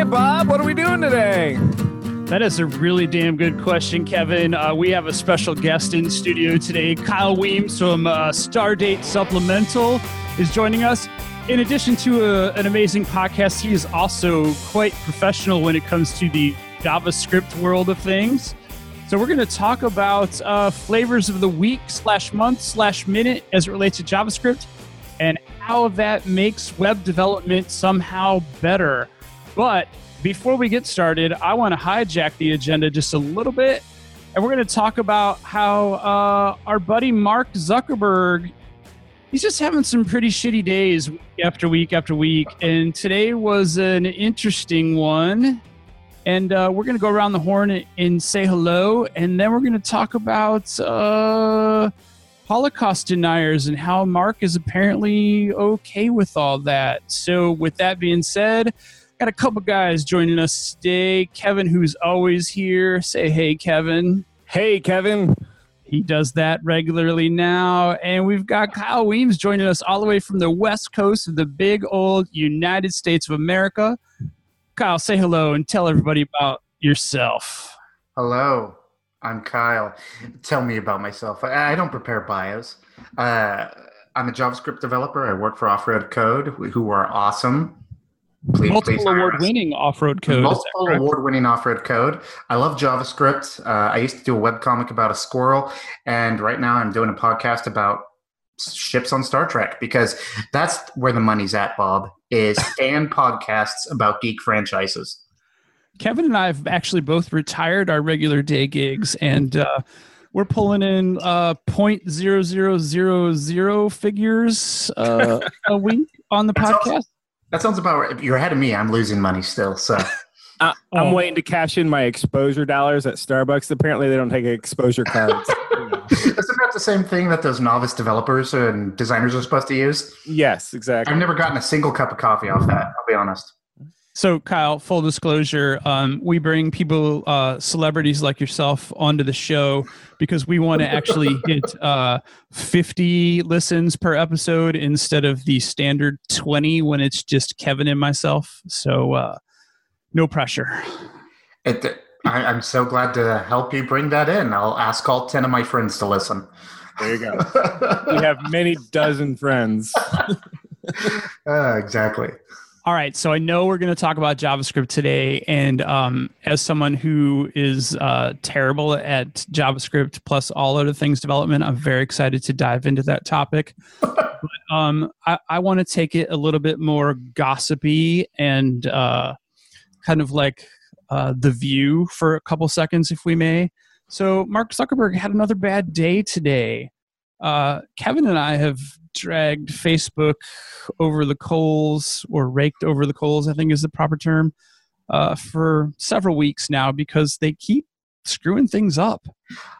Hey, Bob, what are we doing today? That is a really damn good question, Kevin. Uh, we have a special guest in studio today. Kyle Weems from uh, Stardate Supplemental is joining us. In addition to a, an amazing podcast, he is also quite professional when it comes to the JavaScript world of things. So we're going to talk about uh, flavors of the week slash month slash minute as it relates to JavaScript and how that makes web development somehow better. But before we get started, I want to hijack the agenda just a little bit. And we're going to talk about how uh, our buddy Mark Zuckerberg, he's just having some pretty shitty days week after week after week. And today was an interesting one. And uh, we're going to go around the horn and say hello. And then we're going to talk about uh, Holocaust deniers and how Mark is apparently okay with all that. So, with that being said, got a couple guys joining us today. Kevin, who's always here. Say hey, Kevin. Hey, Kevin. He does that regularly now. And we've got Kyle Weems joining us all the way from the west coast of the big old United States of America. Kyle, say hello and tell everybody about yourself. Hello, I'm Kyle. Tell me about myself. I, I don't prepare bios. Uh, I'm a JavaScript developer. I work for Off Road Code, who are awesome. Please, Multiple award-winning off-road code. Multiple award-winning off-road code. I love JavaScript. Uh, I used to do a web comic about a squirrel, and right now I'm doing a podcast about ships on Star Trek because that's where the money's at. Bob is fan podcasts about geek franchises. Kevin and I have actually both retired our regular day gigs, and uh, we're pulling in uh, point zero zero zero zero figures uh, a week on the That podcast. That sounds about right. You're ahead of me. I'm losing money still. So I, uh, I'm Oh. waiting to cash in my exposure dollars at Starbucks. Apparently, they don't take exposure cards. isn't that the same thing that those novice developers and designers are supposed to use? yes, exactly. I've never gotten a single cup of coffee off that. I'll be honest. So, Kyle, full disclosure, um, we bring people, uh, celebrities like yourself, onto the show because we want to actually hit uh, 50 listens per episode instead of the standard 20 when it's just Kevin and myself. So, uh, no pressure. It, I, I'm so glad to help you bring that in. I'll ask all 10 of my friends to listen. There you go. we have many dozen friends. Uh, exactly. All right, so I know we're going to talk about JavaScript today, and um, as someone who is uh, terrible at JavaScript plus all other things development, I'm very excited to dive into that topic. but um, I, I want to take it a little bit more gossipy and uh, kind of like uh, the view for a couple seconds, if we may. So, Mark Zuckerberg had another bad day today. Uh, Kevin and I have dragged Facebook over the coals or raked over the coals, I think is the proper term, uh, for several weeks now because they keep screwing things up.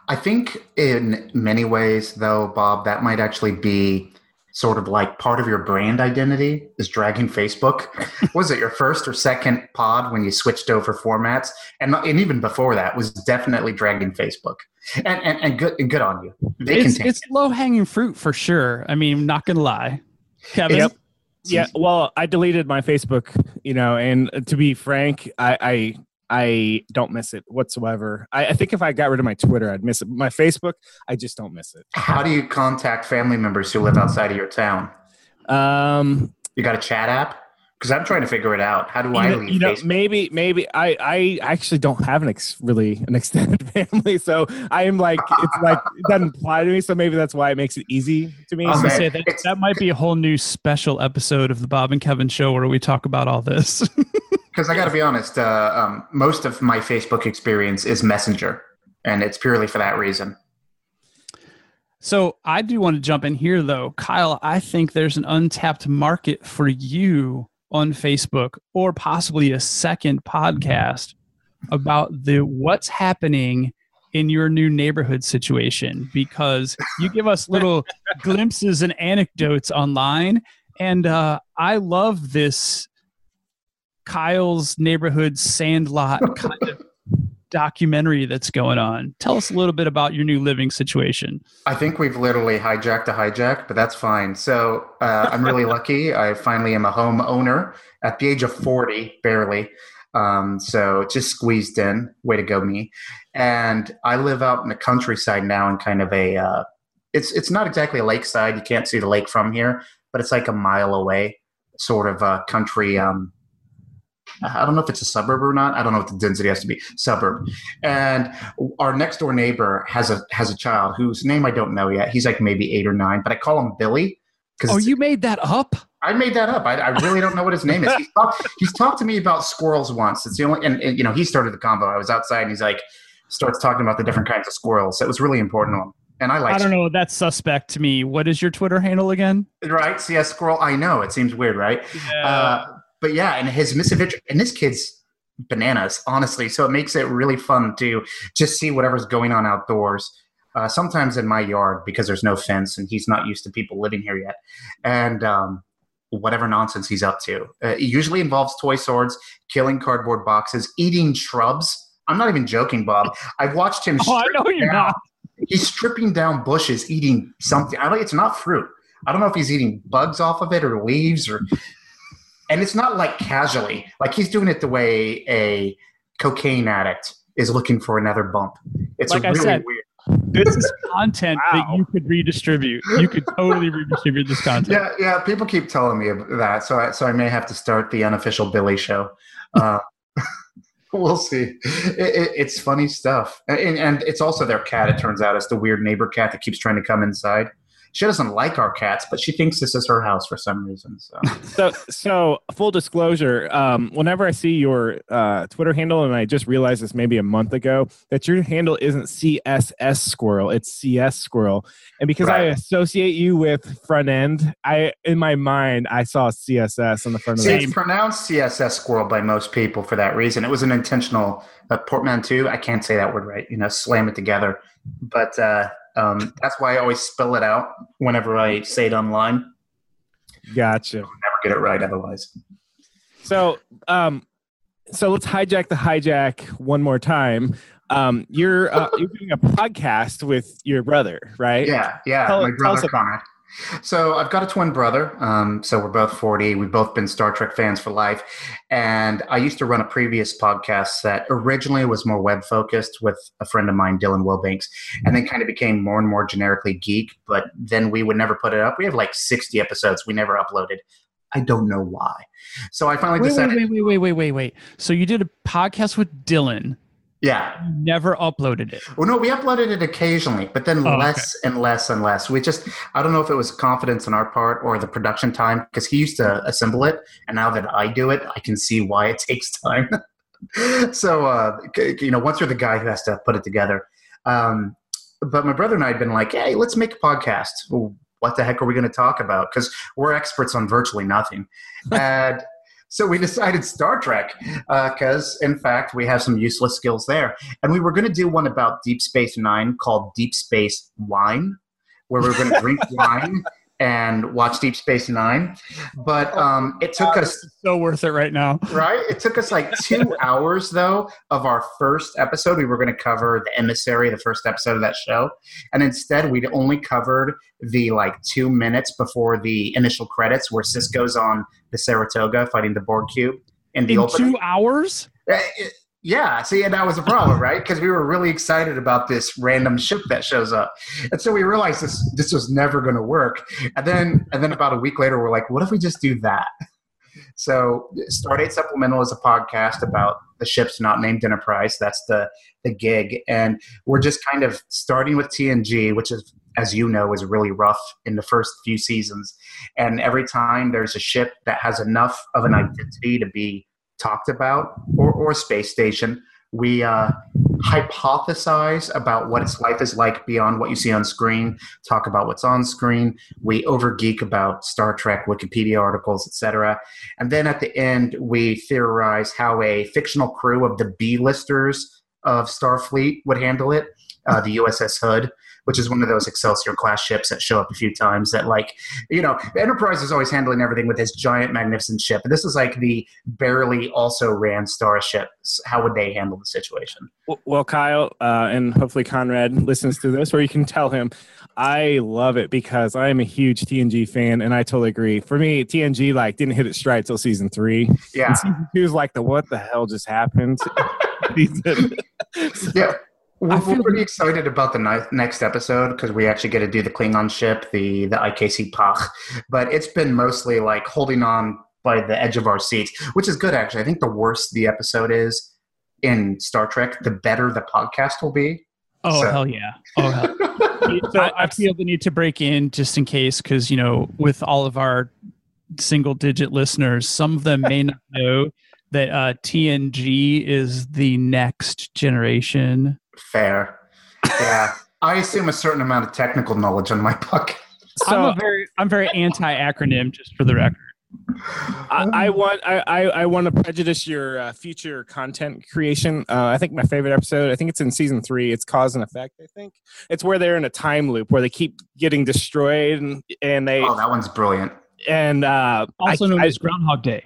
I think in many ways, though, Bob, that might actually be sort of like part of your brand identity is dragging Facebook. was it your first or second pod when you switched over formats? And, and even before that was definitely dragging Facebook. And, and, and, good, and good on you. They It's, can take it's low hanging fruit for sure. I mean, not going to lie. Kevin? Yep. Yeah, well, I deleted my Facebook, you know, and to be frank, I I, I don't miss it whatsoever. I, I think if I got rid of my Twitter, I'd miss it. My Facebook, I just don't miss it. How do you contact family members who live outside of your town? Um, You got a chat app? Because I'm trying to figure it out. How do I you know, leave you know, Facebook? maybe maybe I I actually don't have an ex really an extended family, so I am like it's like it doesn't apply to me. So maybe that's why it makes it easy to me. Oh, I was So- gonna man, say that, that might be a whole new special episode of the Bob and Kevin show where we talk about all this. Because I got to be honest, uh, um, most of my Facebook experience is Messenger, and it's purely for that reason. So I do want to jump in here though. Kyle, I think there's an untapped market for you on Facebook or possibly a second podcast about the what's happening in your new neighborhood situation because you give us little glimpses and anecdotes online and uh, I love this Kyle's neighborhood sandlot kind of documentary that's going on. Tell us a little bit about your new living situation. I think we've literally hijacked a hijack, but that's fine. So uh, I'm really lucky. I finally am a home owner at the age of 40, barely. Um, so just squeezed in. Way to go, me. And I live out in the countryside now in kind of a, uh, it's, it's not exactly a lakeside. You can't see the lake from here, but it's like a mile away, sort of a country. Um, I don't know if it's a suburb or not. I don't know what the density has to be. Suburb. And our next door neighbor has a has a child whose name I don't know yet. He's like maybe eight or nine, but I call him Billy. Oh, you made that up? I made that up. I, I really don't know what his name is. He's talked, he's talked to me about squirrels once. It's the only, and, and, you know, he started the combo. I was outside and he's like, starts talking about the different kinds of squirrels. It was really important to him. And I like. I don't know. That's suspect to me. What is your Twitter handle again? Right, CS Squirrel. I know it seems weird, right? Yeah. Uh, but yeah, and his misadventure, and this kid's bananas, honestly. So it makes it really fun to just see whatever's going on outdoors. Uh, sometimes in my yard because there's no fence and he's not used to people living here yet, and um, whatever nonsense he's up to. Uh, it usually involves toy swords, killing cardboard boxes, eating shrubs. I'm not even joking, Bob. I've watched him. Oh, I know you're down. not. He's stripping down bushes, eating something. I don't. It's not fruit. I don't know if he's eating bugs off of it or leaves or. And it's not like casually. Like he's doing it the way a cocaine addict is looking for another bump. It's Like I really said, weird. This is content that you could redistribute. You could totally redistribute this content. Yeah, yeah. People keep telling me ab- that, so I, so I may have to start the unofficial Billy show. Uh, we'll see. It, it, it's funny stuff, and, and it's also their cat. It turns out it's the weird neighbor cat that keeps trying to come inside. She doesn't like our cats, but she thinks this is her house for some reason. So so so full disclosure um whenever i see your uh twitter handle and i just realized this maybe a month ago that your handle isn't css squirrel it's cs squirrel and because i associate you with front end i in my mind i saw css on the front of See, the it's pronounced CSS squirrel by most people for that reason. It was an intentional uh, portmanteau. I can't say that word right. You know, slam it together. But uh, um, that's why I always spell it out whenever I say it online. gotcha Never get it right otherwise. so um so let's hijack the hijack one more time um you're uh, you're doing a podcast with your brother right Yeah, yeah. Tell- my brother about- Conrad. So I've got a twin brother. Um, so we're both 40. We've both been Star Trek fans for life. And I used to run a previous podcast that originally was more web focused with a friend of mine, Dylan Wilbanks, and then kind of became more and more generically geek. But then we would never put it up. We have like 60 episodes we never uploaded. I don't know why. So I finally Wait, decided, wait, wait, wait, wait, wait, wait, wait. So you did a podcast with Dylan. Yeah, You never uploaded it. Well, no, we uploaded it occasionally, but then Oh, okay. less and less and less. We just, I don't know if it was confidence on our part or the production time, because he used to assemble it, and now that I do it, I can see why it takes time. so, uh, you know, once you're the guy who has to put it together. Um, but my brother and I had been like, hey, let's make a podcast. Well, what the heck are we going to talk about? Because we're experts on virtually nothing. and so we decided Star Trek uh, because, in fact, we have some useless skills there. And we were going to do one about Deep Space Nine called Deep Space Wine, where we were going to drink wine and watch Deep Space Nine. But um, it took us So worth it right now. right? It took us like two hours though of our first episode. We were going to cover the emissary, the first episode of that show, and instead we'd only covered the like two minutes before the initial credits, where Sisko's on the Saratoga fighting the Borg cube in the In opening. two hours? Uh, it- yeah, see, and that was the problem, right? Because we were really excited about this random ship that shows up, and so we realized this this was never going to work. And then, and then about a week later, we're like, what if we just do that? So, Stardate Supplemental is a podcast about the ships not named Enterprise. That's the the gig, and we're just kind of starting with TNG, which is, as you know, is really rough in the first few seasons. And every time there's a ship that has enough of an identity to be talked about, or, or space station, we uh, hypothesize about what its life is like beyond what you see on screen, talk about what's on screen. We over geek about Star Trek, Wikipedia articles, etc. And then at the end, we theorize how a fictional crew of the B listers of Starfleet would handle it, uh, the USS Hood, which is one of those Excelsior class ships that show up a few times. That like, you know, Enterprise is always handling everything with this giant, magnificent ship. And this is like the barely also ran starship. How would they handle the situation? Well, Kyle, uh, and hopefully Conrad listens to this, or you can tell him. I love it because I am a huge TNG fan, and I totally agree. For me, TNG like didn't hit its stride till season three. Yeah, and season two is like the what the hell just happened. so, yeah, we're, we're pretty excited about the ni- next episode because we actually get to do the Klingon ship, the the IKS Pagh. But it's been mostly like holding on by the edge of our seats, which is good actually. I think the worse the episode is in Star Trek, the better the podcast will be. Oh so. hell yeah! Oh hell. so I, I feel the need to break in just in case, because you know, with all of our single-digit listeners, some of them may not know that uh, TNG is the next generation. Fair, yeah. I assume a certain amount of technical knowledge on my podcast. So, I'm very, I'm very anti-acronym, just for the record. I, I, want I, I want to prejudice your uh, future content creation. Uh, I think my favorite episode. I think it's in season three. It's cause and effect. I think it's where they're in a time loop where they keep getting destroyed and, and they. Oh, that one's brilliant. And uh, also known I, as Groundhog Day.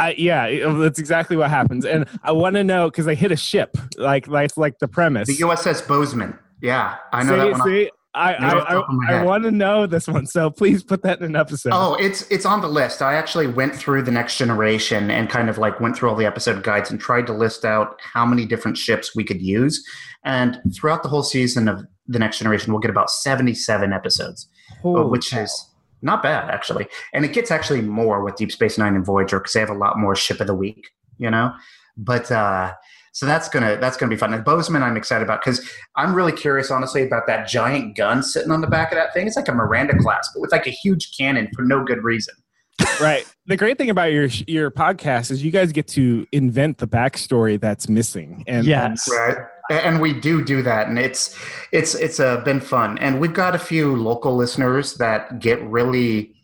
I, yeah, oh, that's exactly what happens. And I want to know because they hit a ship, like like like the premise. The USS Bozeman. Yeah, I know see, that one. See, I I, I, I want to know this one, so please put that in an episode. Oh, it's it's on the list. I actually went through the Next Generation and kind of like went through all the episode guides and tried to list out how many different ships we could use. And throughout the whole season of the Next Generation, we'll get about seventy-seven episodes, Holy which cow. is not bad actually. And it gets actually more with Deep Space Nine and Voyager because they have a lot more ship of the week, you know. But uh, so that's gonna that's gonna be fun. And Bozeman, I'm excited about because I'm really curious, honestly, about that giant gun sitting on the back of that thing. It's like a Miranda class, but with like a huge cannon for no good reason. right. The great thing about your your podcast is you guys get to invent the backstory that's missing. And yes, right. And we do do that, and it's it's it's uh, been fun. And we've got a few local listeners that get really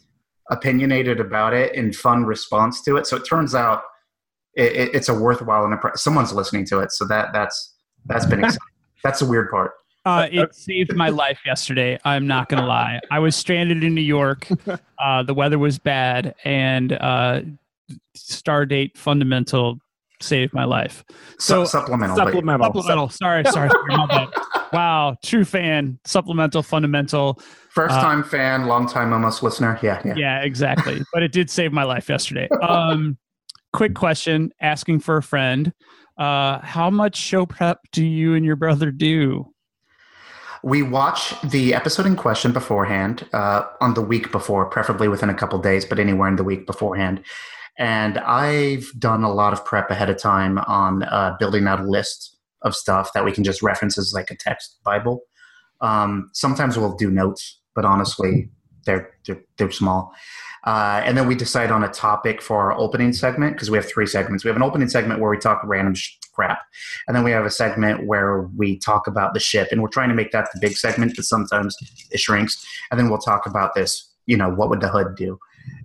opinionated about it and fun response to it. So it turns out it, it's a worthwhile and someone's listening to it. So that that's that's been exciting. that's the weird part. Uh, it saved my life yesterday. I'm not gonna lie. I was stranded in New York. Uh, the weather was bad, and uh, Stardate Fundamental saved my life. So supplemental, supplemental, supplemental. Sorry, sorry, sorry Wow, true fan. Supplemental, fundamental. First uh, time fan, long time almost listener. Yeah, yeah, yeah, exactly. but it did save my life yesterday. Um, quick question asking for a friend. Uh, how much show prep do you and your brother do? We watch the episode in question beforehand, uh, on the week before, preferably within a couple days, but anywhere in the week beforehand. And I've done a lot of prep ahead of time on uh, building out a list of stuff that we can just reference as like a text Bible. Um, sometimes we'll do notes, but honestly, they're they're, they're small. Uh, and then we decide on a topic for our opening segment because we have three segments. We have an opening segment where we talk random sh- crap, and then we have a segment where we talk about the ship, and we're trying to make that the big segment, but sometimes it shrinks. And then we'll talk about this. You know, what would the hood do?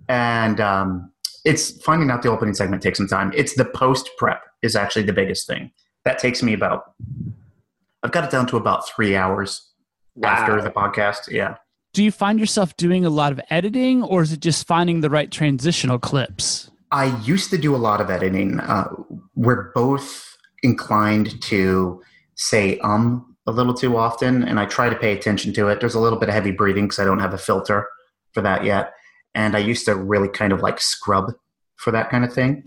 And um, it's finding out the opening segment takes some time. It's the post prep is actually the biggest thing. That takes me about. I've got it down to about three hours wow. after the podcast. Yeah do you find yourself doing a lot of editing or is it just finding the right transitional clips? I used to do a lot of editing. Uh, we're both inclined to say um a little too often, and I try to pay attention to it. There's a little bit of heavy breathing because I don't have a filter for that yet. And I used to really kind of like scrub for that kind of thing.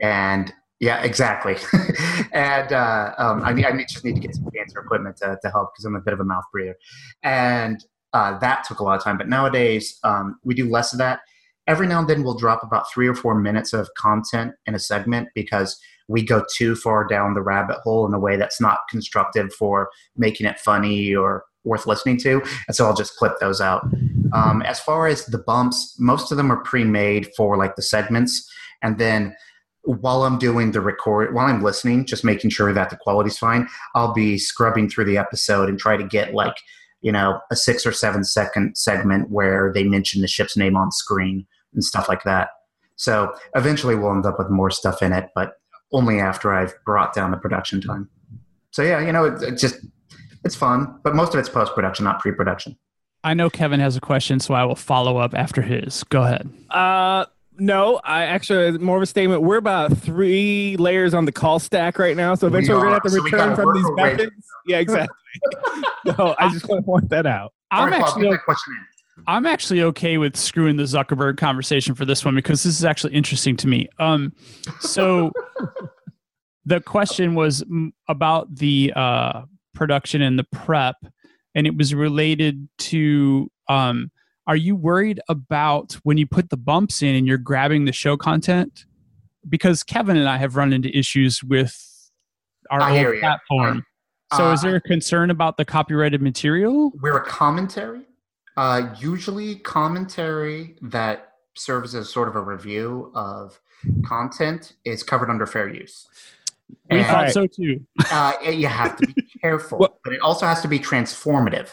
And yeah, exactly. and uh, um, I, I just need to get some fancier equipment to, to help because I'm a bit of a mouth breather. And uh, that took a lot of time. But nowadays, um, we do less of that. Every now and then, we'll drop about three or four minutes of content in a segment because we go too far down the rabbit hole in a way that's not constructive for making it funny or worth listening to. And so I'll just clip those out. Um, as far as the bumps, most of them are pre made for like the segments. And then while I'm doing the record, while I'm listening, just making sure that the quality's fine, I'll be scrubbing through the episode and try to get like you know, a six or seven second segment where they mention the ship's name on screen and stuff like that. So eventually we'll end up with more stuff in it, but only after I've brought down the production time. So yeah, you know, it, it just it's fun, but most of it's post production, not pre production. I know Kevin has a question, so I will follow up after his. Go ahead. Uh, no, I actually more of a statement. We're about three layers on the call stack right now, so eventually we are gonna have to So return gotta from these our methods. Yeah, exactly. so I just want to point that out. I'm All right, Bob, actually get that question in. I'm actually okay with screwing the Zuckerberg conversation for this one because this is actually interesting to me. Um, so the question was about the uh, production and the prep, and it was related to um, are you worried about when you put the bumps in and you're grabbing the show content? Because Kevin and I have run into issues with our I old hear platform. So, is Uh, there a concern about the copyrighted material? We're a commentary. Uh, usually, commentary that serves as sort of a review of content is covered under fair use. We And, thought so too. uh, you have to be careful, Well- but it also has to be transformative.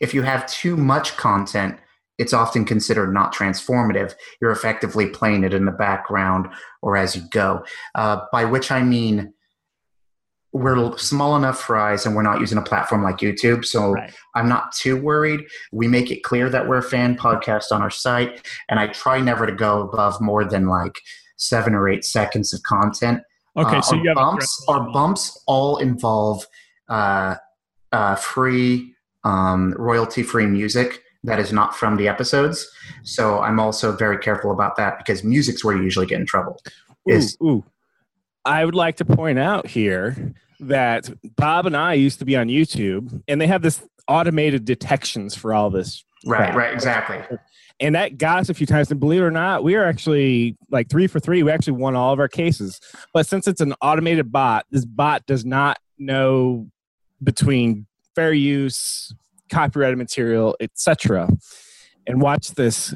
If you have too much content, it's often considered not transformative. You're effectively playing it in the background or as you go. Uh, by which I mean, we're small enough fries and we're not using a platform like YouTube. So Right. I'm not too worried. We make it clear that we're a fan podcast on our site, and I try never to go above more than like seven or eight seconds of content. Okay, Uh, so our you have bumps. Our bumps all involve uh, uh, free, um, royalty-free music that is not from the episodes. So I'm also very careful about that because music's where you usually get in trouble. Ooh, Is- ooh. I would like to point out here that Bob and I used to be on YouTube, and they have this automated detections for all this. Right, crap. right, exactly. And that got us a few times. And believe it or not, we are actually like three for three. We actually won all of our cases. But since it's an automated bot, this bot does not know between fair use, copyrighted material, etc. And watch this.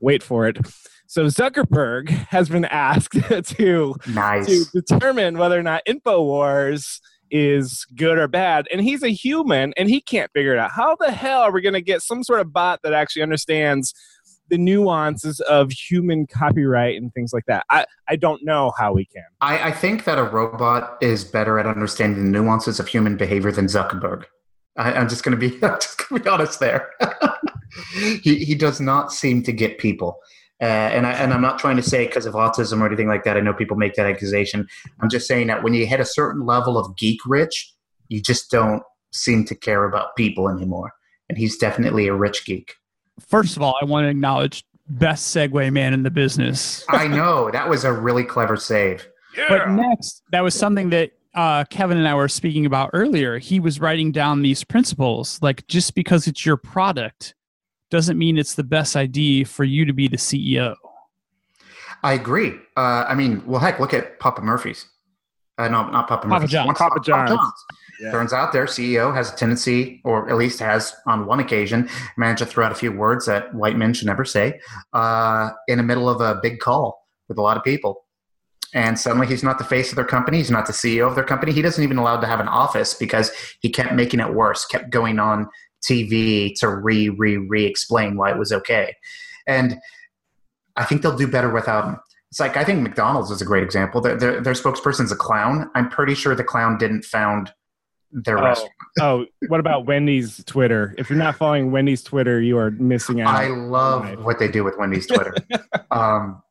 Wait for it. So Zuckerberg has been asked to Nice. to determine whether or not InfoWars is good or bad. And he's a human and he can't figure it out. How the hell are we going to get some sort of bot that actually understands the nuances of human copyright and things like that? I, I don't know how we can. I, I think that a robot is better at understanding the nuances of human behavior than Zuckerberg. I, I'm just going to be I'm just going to be honest there. he he does not seem to get people, uh, and I and I'm not trying to say because of autism or anything like that. I know people make that accusation. I'm just saying that when you hit a certain level of geek rich, you just don't seem to care about people anymore. And he's definitely a rich geek. First of all, I want to acknowledge best segue man in the business. I know that was a really clever save. Yeah. But next, that was something that uh, Kevin and I were speaking about earlier. He was writing down these principles. Like, just because it's your product doesn't mean it's the best idea for you to be the CEO. I agree. Uh, I mean, well, heck, look at Papa Murphy's. Uh, no, not Papa, Papa Murphy's. John's. One- Papa John's. Yeah. Turns out their CEO has a tendency, or at least has on one occasion, managed to throw out a few words that white men should never say uh, in the middle of a big call with a lot of people. And suddenly he's not the face of their company. He's not the CEO of their company. He doesn't even allowed to have an office because he kept making it worse, kept going on TV to re, re, re explain why it was okay. And I think they'll do better without him. It's like I think McDonald's is a great example. Their, their, their spokesperson's a clown. I'm pretty sure the clown didn't found their Oh, restaurant. oh, what about Wendy's Twitter? If you're not following Wendy's Twitter, you are missing out. I love Right. what they do with Wendy's Twitter. um,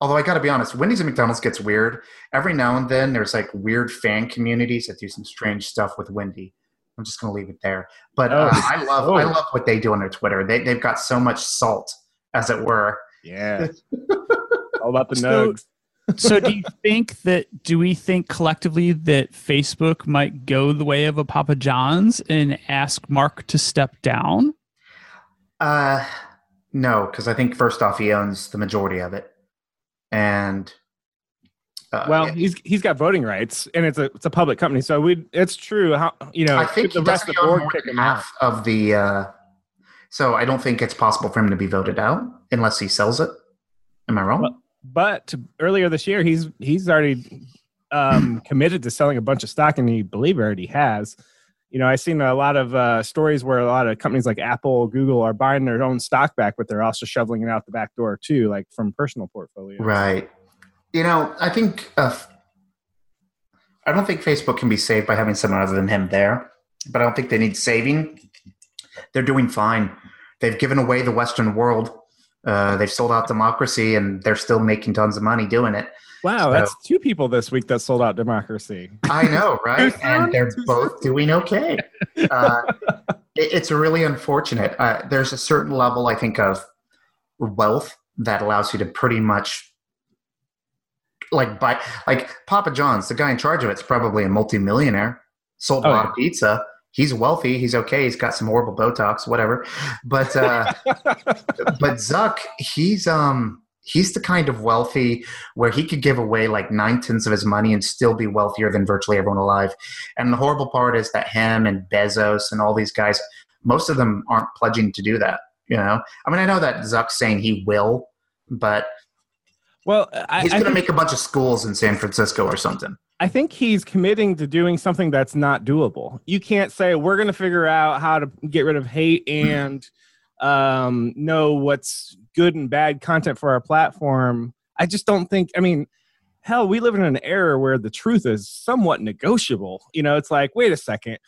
although I got to be honest, Wendy's and McDonald's gets weird. Every now and then, there's like weird fan communities that do some strange stuff with Wendy. I'm just gonna leave it there. But uh, Oh. I love I Oh. love what they do on their Twitter. They they've got so much salt, as it were. yeah. All about the So- nugs. so, do you think that, do we think collectively that Facebook might go the way of a Papa John's and ask Mark to step down? Uh, no, because I think first off, he owns the majority of it, and uh, Well, he's he's got voting rights, and it's a it's a public company, so we it's true. How you know I think the rest of the board kick him out? of the. Uh, so I don't think it's possible for him to be voted out unless he sells it. Am I wrong? Well- But earlier this year, he's he's already um, committed to selling a bunch of stock, and he believe already has. You know, I've seen a lot of uh, stories where a lot of companies like Apple, Google are buying their own stock back, but they're also shoveling it out the back door too, like from personal portfolios. Right. You know, I think uh, I don't think Facebook can be saved by having someone other than him there. but I don't think they need saving. They're doing fine. They've given away the Western world. Uh, they've sold out democracy, and they're still making tons of money doing it. Wow, So- that's two people this week that sold out democracy. I know, right? And they're both doing okay. Uh, it, it's really unfortunate. Uh, there's a certain level, I think, of wealth that allows you to pretty much like buy like Papa John's, the guy in charge of it's probably a multimillionaire, sold a Oh, lot yeah. of pizza. He's wealthy. He's okay. He's got some horrible Botox, whatever. But uh, but Zuck, he's um he's the kind of wealthy where he could give away like nine tenths of his money and still be wealthier than virtually everyone alive. And the horrible part is that him and Bezos and all these guys, most of them aren't pledging to do that. You know, I mean, I know that Zuck's saying he will, but well, I, he's going to make a bunch of schools in San Francisco or something. I think he's committing to doing something that's not doable. You can't say we're going to figure out how to get rid of hate and um, know what's good and bad content for our platform. I just don't think. I mean, hell, we live in an era where the truth is somewhat negotiable. You know, it's like, wait a second.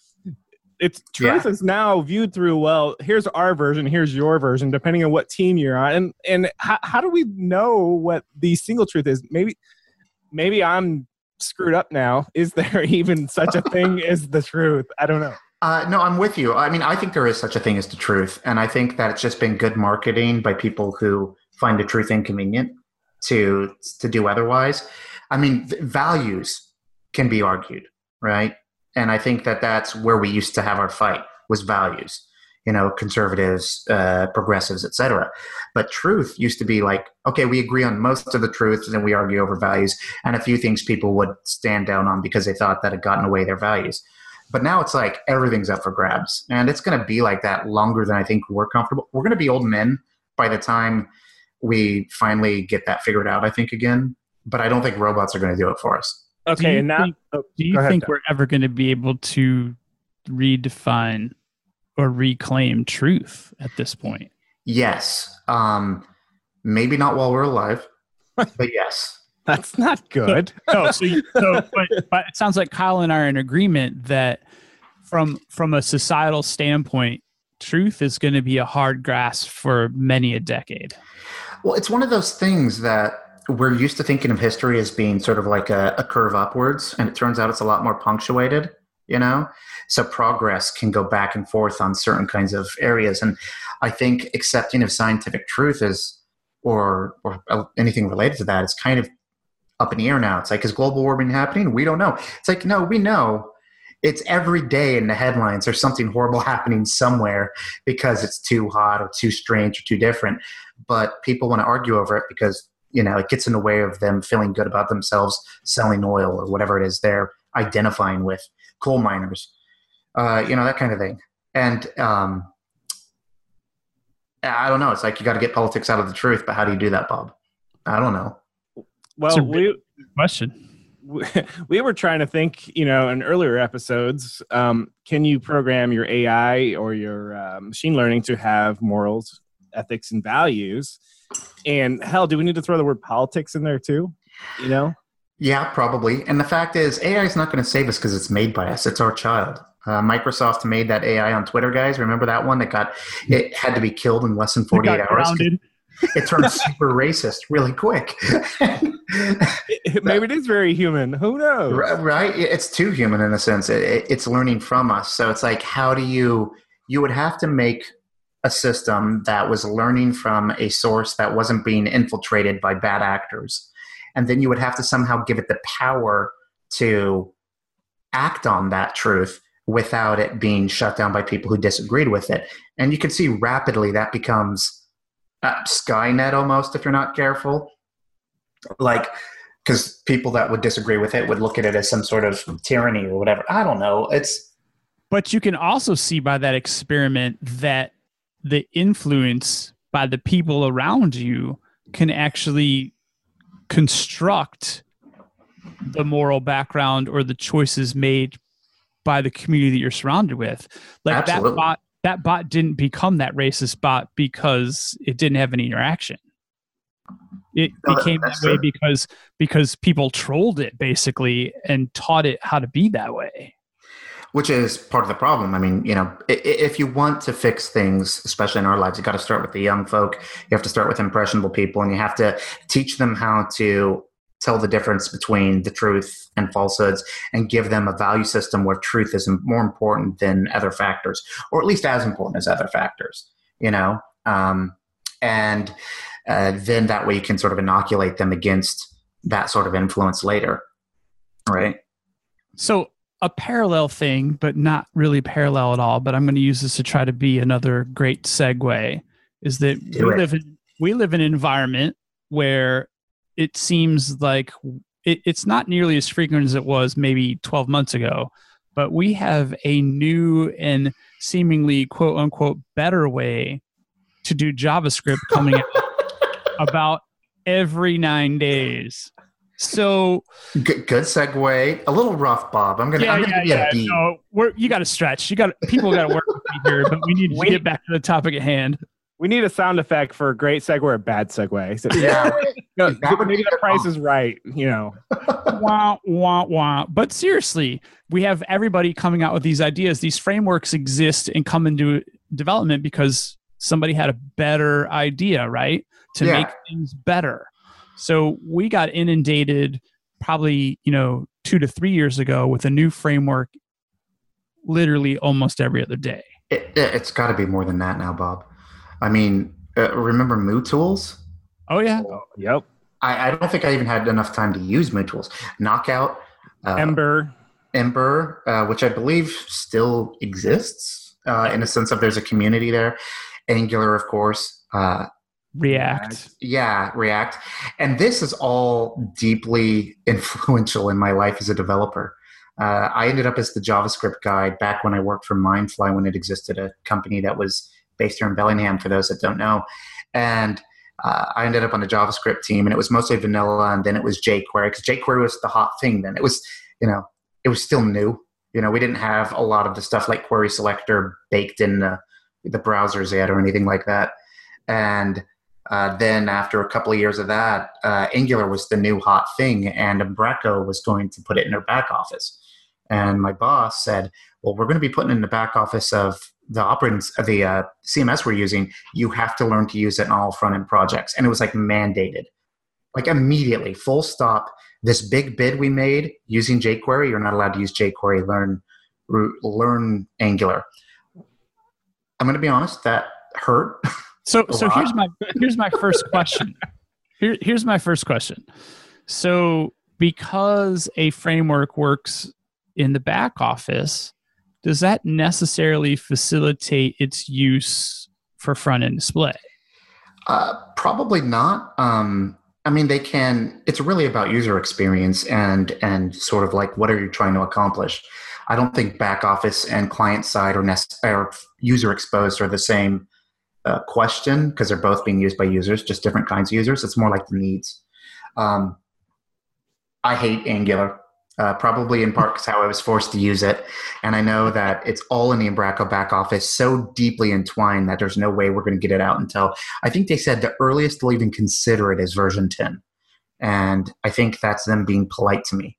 It's truth is now viewed through. Well, here's our version. Here's your version, depending on what team you're on. And and how, how do we know what the single truth is? Maybe maybe I'm screwed up now. Is there even such a thing as the truth? I don't know. Uh, no, I'm with you. I mean, I think there is such a thing as the truth, and I think that it's just been good marketing by people who find the truth inconvenient to to do otherwise. I mean, values can be argued, right? And I think that that's where we used to have our fight was values. You know, conservatives, uh, progressives, etc. But truth used to be like, okay, we agree on most of the truth, and then we argue over values, and a few things people would stand down on because they thought that had gotten away their values. But now it's like everything's up for grabs. And it's going to be like that longer than I think we're comfortable. We're going to be old men by the time we finally get that figured out, I think, again. But I don't think robots are going to do it for us. Okay, and now think- oh, Do you ahead, think Doug. we're ever going to be able to redefine or reclaim truth at this point? Yes. Um, maybe not while we're alive, but yes. that's not good. no, so, you, so but, but it sounds like Kyle and I are in agreement that from from a societal standpoint, truth is going to be a hard grasp for many a decade. Well, it's one of those things that we're used to thinking of history as being sort of like a, a curve upwards, and it turns out it's a lot more punctuated, you know? So progress can go back and forth on certain kinds of areas. And I think accepting of scientific truth is, or, or uh, anything related to that, is kind of up in the air now. It's like, is global warming happening? We don't know. It's like, no, we know. It's every day in the headlines. There's something horrible happening somewhere because it's too hot or too strange or too different but people want to argue over it because you know it gets in the way of them feeling good about themselves selling oil or whatever it is they're identifying with coal miners uh, you know that kind of thing and um, i don't know it's like you got to get politics out of the truth but how do you do that bob i don't know Well, we Question. we were trying to think, you know, in earlier episodes, um, can you program your AI or your uh, machine learning to have morals, ethics, and values? And hell, do we need to throw the word politics in there too? You know, yeah probably. And the fact is ai is not going to save us because it's made by us. It's our child. Uh, microsoft made that ai on twitter guys. Remember that one that got it had to be killed in less than 48 hours? grounded. it turned super racist really quick. Maybe it is very human. Who knows? Right? It's too human in a sense. It, it- it's learning from us. So it's like how do you you would have to make a system that was learning from a source that wasn't being infiltrated by bad actors and then you would have to somehow give it the power to act on that truth without it being shut down by people who disagreed with it and you can see rapidly that becomes uh, skynet almost if you're not careful like because people that would disagree with it would look at it as some sort of tyranny or whatever. I don't know. It's But you can also see by that experiment that the influence by the people around you can actually construct the moral background or the choices made by the community that you're surrounded with. Like that bot that bot didn't become that racist bot because it didn't have any interaction. It No, became that way true. because because people trolled it basically and taught it how to be that way. Which is part of the problem. I mean, you know, if you want to fix things, especially in our lives, you got to start with the young folk. You have to start with impressionable people, and you have to teach them how to tell the difference between the truth and falsehoods and give them a value system where truth is more important than other factors or at least as important as other factors you know um, and uh, then that way you can sort of inoculate them against that sort of influence later right so a parallel thing but not really parallel at all but i'm going to use this to try to be another great segue is that we live in we live in an environment where it seems like it, it's not nearly as frequent as it was maybe 12 months ago, but we have a new and seemingly quote unquote better way to do JavaScript coming out about every nine days. So good, good segue a little rough bob i'm gonna, yeah, I'm gonna yeah, give you yeah. a b No, we're, you got to stretch. You got people got to work with me here, but we need to Wait. get back to the topic at hand. We need a sound effect for a great segue or a bad segue. So, Yeah. no, That would maybe the price is right. You know, wah, wah, wah. But seriously, we have everybody coming out with these ideas. These frameworks exist and come into development because somebody had a better idea, right? To Yeah. make things better. So we got inundated probably, you know, two to three years ago with a new framework literally almost every other day. It, it, has got to be more than that now, Bob. I mean, uh, remember MooTools? Oh, yeah. yep. I, I don't think I even had enough time to use MooTools. Knockout, uh, Ember. Ember, uh, which I believe still exists uh, in a sense of there's a community there. Angular, of course. React. yeah, React. And this is all deeply influential in my life as a developer. Uh, I ended up as the JavaScript guy back when I worked for Mindfly when it existed, a company that was based here in Bellingham, for those that don't know. And uh, I ended up on the JavaScript team, and it was mostly vanilla, and then it was jQuery because jQuery was the hot thing then. It was, you know, it was still new. You know, we didn't have a lot of the stuff like Query Selector baked in the, the browsers yet or anything like that. And uh, then after a couple of years of that, uh, Angular was the new hot thing, and Umbraco was going to put it in their back office. And my boss said, "Well, we're going to be putting in the back office of the operating of the uh, CMS we're using. You have to learn to use it in all front end projects." And it was like mandated, like immediately, full stop. This big bid we made using jQuery, you're not allowed to use jQuery. Learn learn Angular. I'm going to be honest, that hurt. So A so here's my here's my first question. Here, here's my first question. So because a framework works in the back office, does that necessarily facilitate its use for front end display? Uh, probably not. Um, I mean, they can. It's really about user experience and and sort of like what are you trying to accomplish. I don't think back office and client side or, nest, or user exposed are the same uh, question because they're both being used by users, just different kinds of users. It's more like the needs. Um, I hate Angular, uh, probably in part because how I was forced to use it, and I know that it's all in the Umbraco back office, so deeply entwined that there's no way we're going to get it out until I think they said the earliest they'll even consider it is version 10. And I think that's them being polite to me.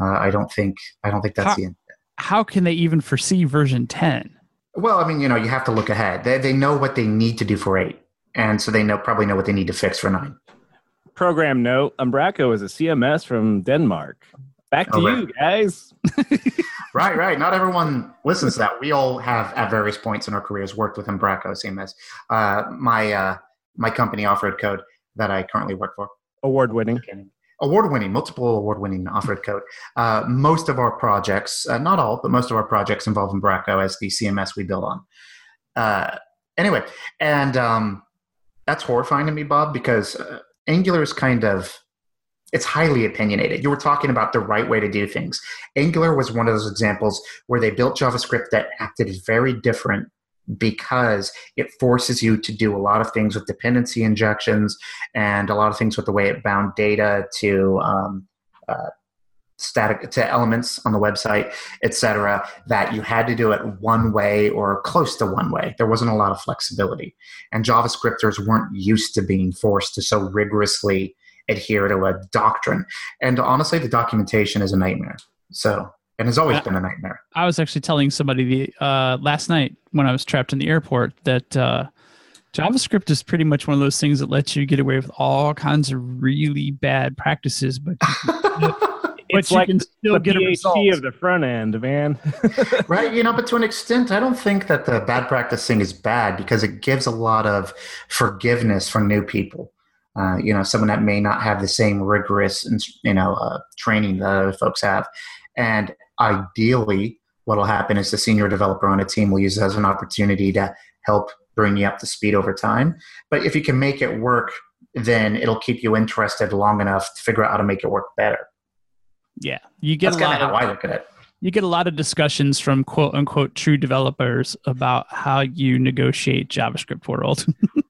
Uh, I don't think I don't think that's How- the end. How can they even foresee version 10? Well, I mean, you know, you have to look ahead. They they know what they need to do for eight, and so they know probably know what they need to fix for nine. Program note: Umbraco is a CMS from Denmark. Back to Oh, you guys. Right, right. Not everyone listens to that. We all have at various points in our careers worked with Umbraco, CMS. Uh, my uh, my company, Off-Road Code, that I currently work for. Award winning. Award winning, multiple award winning off road code. Uh, most of our projects, uh, not all, but most of our projects involve Umbraco as the CMS we build on. Uh, anyway, and um, that's horrifying to me, Bob, because uh, Angular is kind of it's highly opinionated. You were talking about the right way to do things. Angular was one of those examples where they built JavaScript that acted very different because it forces you to do a lot of things with dependency injections and a lot of things with the way it bound data to um, uh, static to elements on the website, etc. That you had to do it one way or close to one way. There wasn't a lot of flexibility, and JavaScripters weren't used to being forced to so rigorously adhere to a doctrine. And honestly, the documentation is a nightmare. So and has always Uh, been a nightmare. I was actually telling somebody the uh, last night when I was trapped in the airport that uh, JavaScript is pretty much one of those things that lets you get away with all kinds of really bad practices, but It's but you like can still the get a result. PhD of the front end, man. right you know but to an extent i don't think that the bad practicing is bad because it gives a lot of forgiveness for new people uh, you know someone that may not have the same rigorous you know uh, training that other folks have and ideally what will happen is the senior developer on a team will use it as an opportunity to help bring you up to speed over time. But if you can make it work then it'll keep you interested long enough to figure out how to make it work better. Yeah, you get that's a kind lot of how i look at it. you get a lot of discussions from quote unquote true developers about how you negotiate JavaScript world.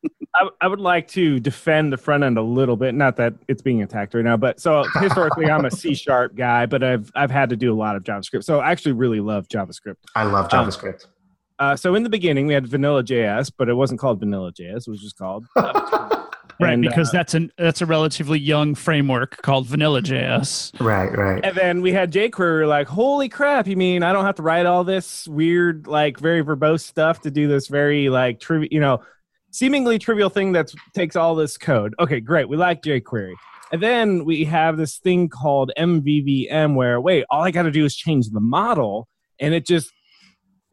I, I would like to defend the front end a little bit. Not that it's being attacked right now, but so historically, I'm a C sharp guy, but I've I've had to do a lot of JavaScript. So I actually really love JavaScript. i love Um, javascript Uh, so in the beginning, we had Vanilla JS, but it wasn't called Vanilla JS. It was just called right, And, because uh, that's an that's a relatively young framework called Vanilla JS. right right And then we had jQuery. Like, holy crap! You mean I don't have to write all this weird, like very verbose stuff to do this very like trivial, you know, seemingly trivial thing that takes all this code. Okay, great. We like jQuery. And then we have this thing called MVVM where wait, all I got to do is change the model, and it just,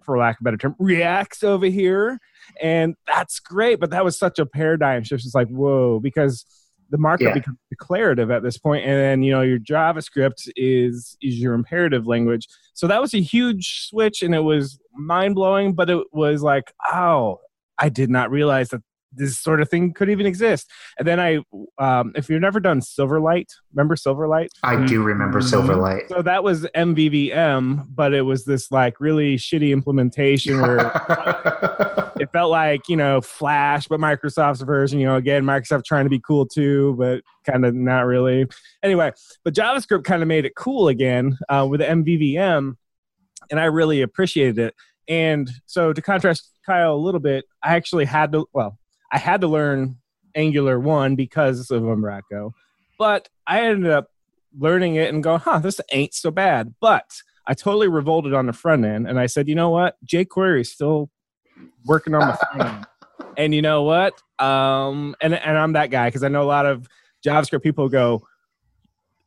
for lack of a better term, reacts over here, and that's great. But that was such a paradigm shift. It's like whoa, because the markup Yeah. becomes declarative at this point and then you know your javascript is is your imperative language so that was a huge switch and it was mind-blowing but it was like oh i did not realize that this sort of thing could even exist and then i um, if you've never done silverlight remember silverlight I do remember Mhm. Silverlight. so that was mvvm but it was this like really shitty implementation where it felt like you know flash but microsoft's version you know again microsoft trying to be cool too but kind of not really anyway but javascript kind of made it cool again uh, with the mvvm and i really appreciated it and so to contrast kyle a little bit i actually had to well i had to learn angular 1 because of umbraco but i ended up learning it and going huh this ain't so bad but i totally revolted on the front end and i said you know what jquery is still working on my front end. And you know what? Um, and and I'm that guy because I know a lot of JavaScript people go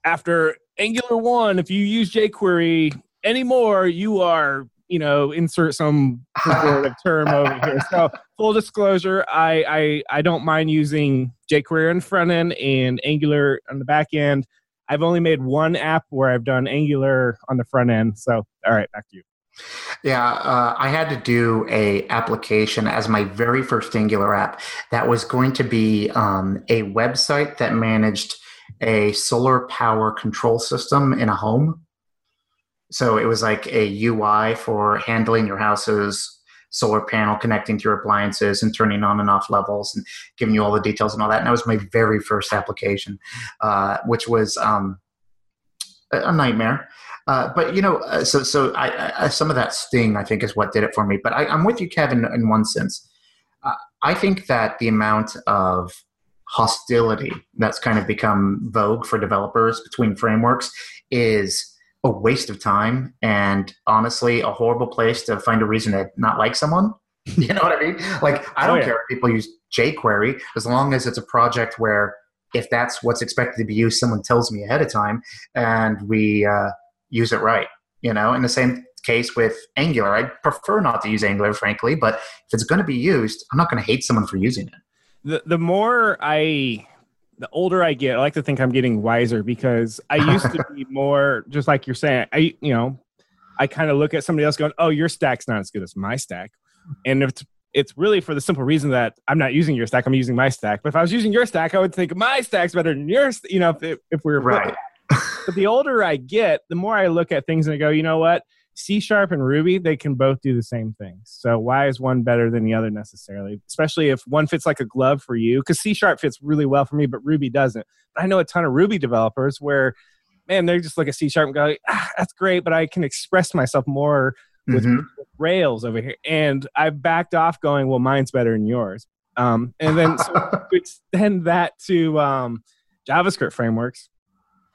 after Angular one. If you use jQuery anymore, you are you know insert some pejorative term over here. So full disclosure, I I I don't mind using jQuery on the front end and Angular on the back end. I've only made one app where I've done Angular on the front end. So all right, back to you. Yeah, uh, I had to do a application as my very first Angular app that was going to be um, a website that managed a solar power control system in a home. So it was like a UI for handling your house's solar panel, connecting to your appliances, and turning on and off levels, and giving you all the details and all that. And that was my very first application, uh, which was um, a nightmare. Uh, but you know, uh, so so I, I, some of that sting, I think, is what did it for me. But I, I'm with you, Kevin, in one sense. Uh, I think that the amount of hostility that's kind of become vogue for developers between frameworks is a waste of time and honestly a horrible place to find a reason to not like someone. You know what I mean? Like I Oh, don't yeah. care if people use jQuery as long as it's a project where if that's what's expected to be used, someone tells me ahead of time and we uh, use it right. You know, in the same case with Angular, I prefer not to use Angular, frankly, but if it's going to be used, I'm not going to hate someone for using it. the the more I the older I get, I like to think I'm getting wiser because I used to be more just like you're saying. I you know, I kind of look at somebody else going, "Oh, your stack's not as good as my stack," and if it's, it's really for the simple reason that I'm not using your stack, I'm using my stack. But if I was using your stack, I would think my stack's better than yours. You know, if if we were Right. But the older I get, the more I look at things and I go, you know what? C sharp and Ruby, they can both do the same thing. So why is one better than the other necessarily? Especially if one fits like a glove for you, because C sharp fits really well for me, but Ruby doesn't. But I know a ton of Ruby developers where, man, they're just look at C sharp and go, ah, that's great, but I can express myself more with Mhm. Rails over here. And I backed off going, well, mine's better than yours. Um, and then so to extend that to um, JavaScript frameworks,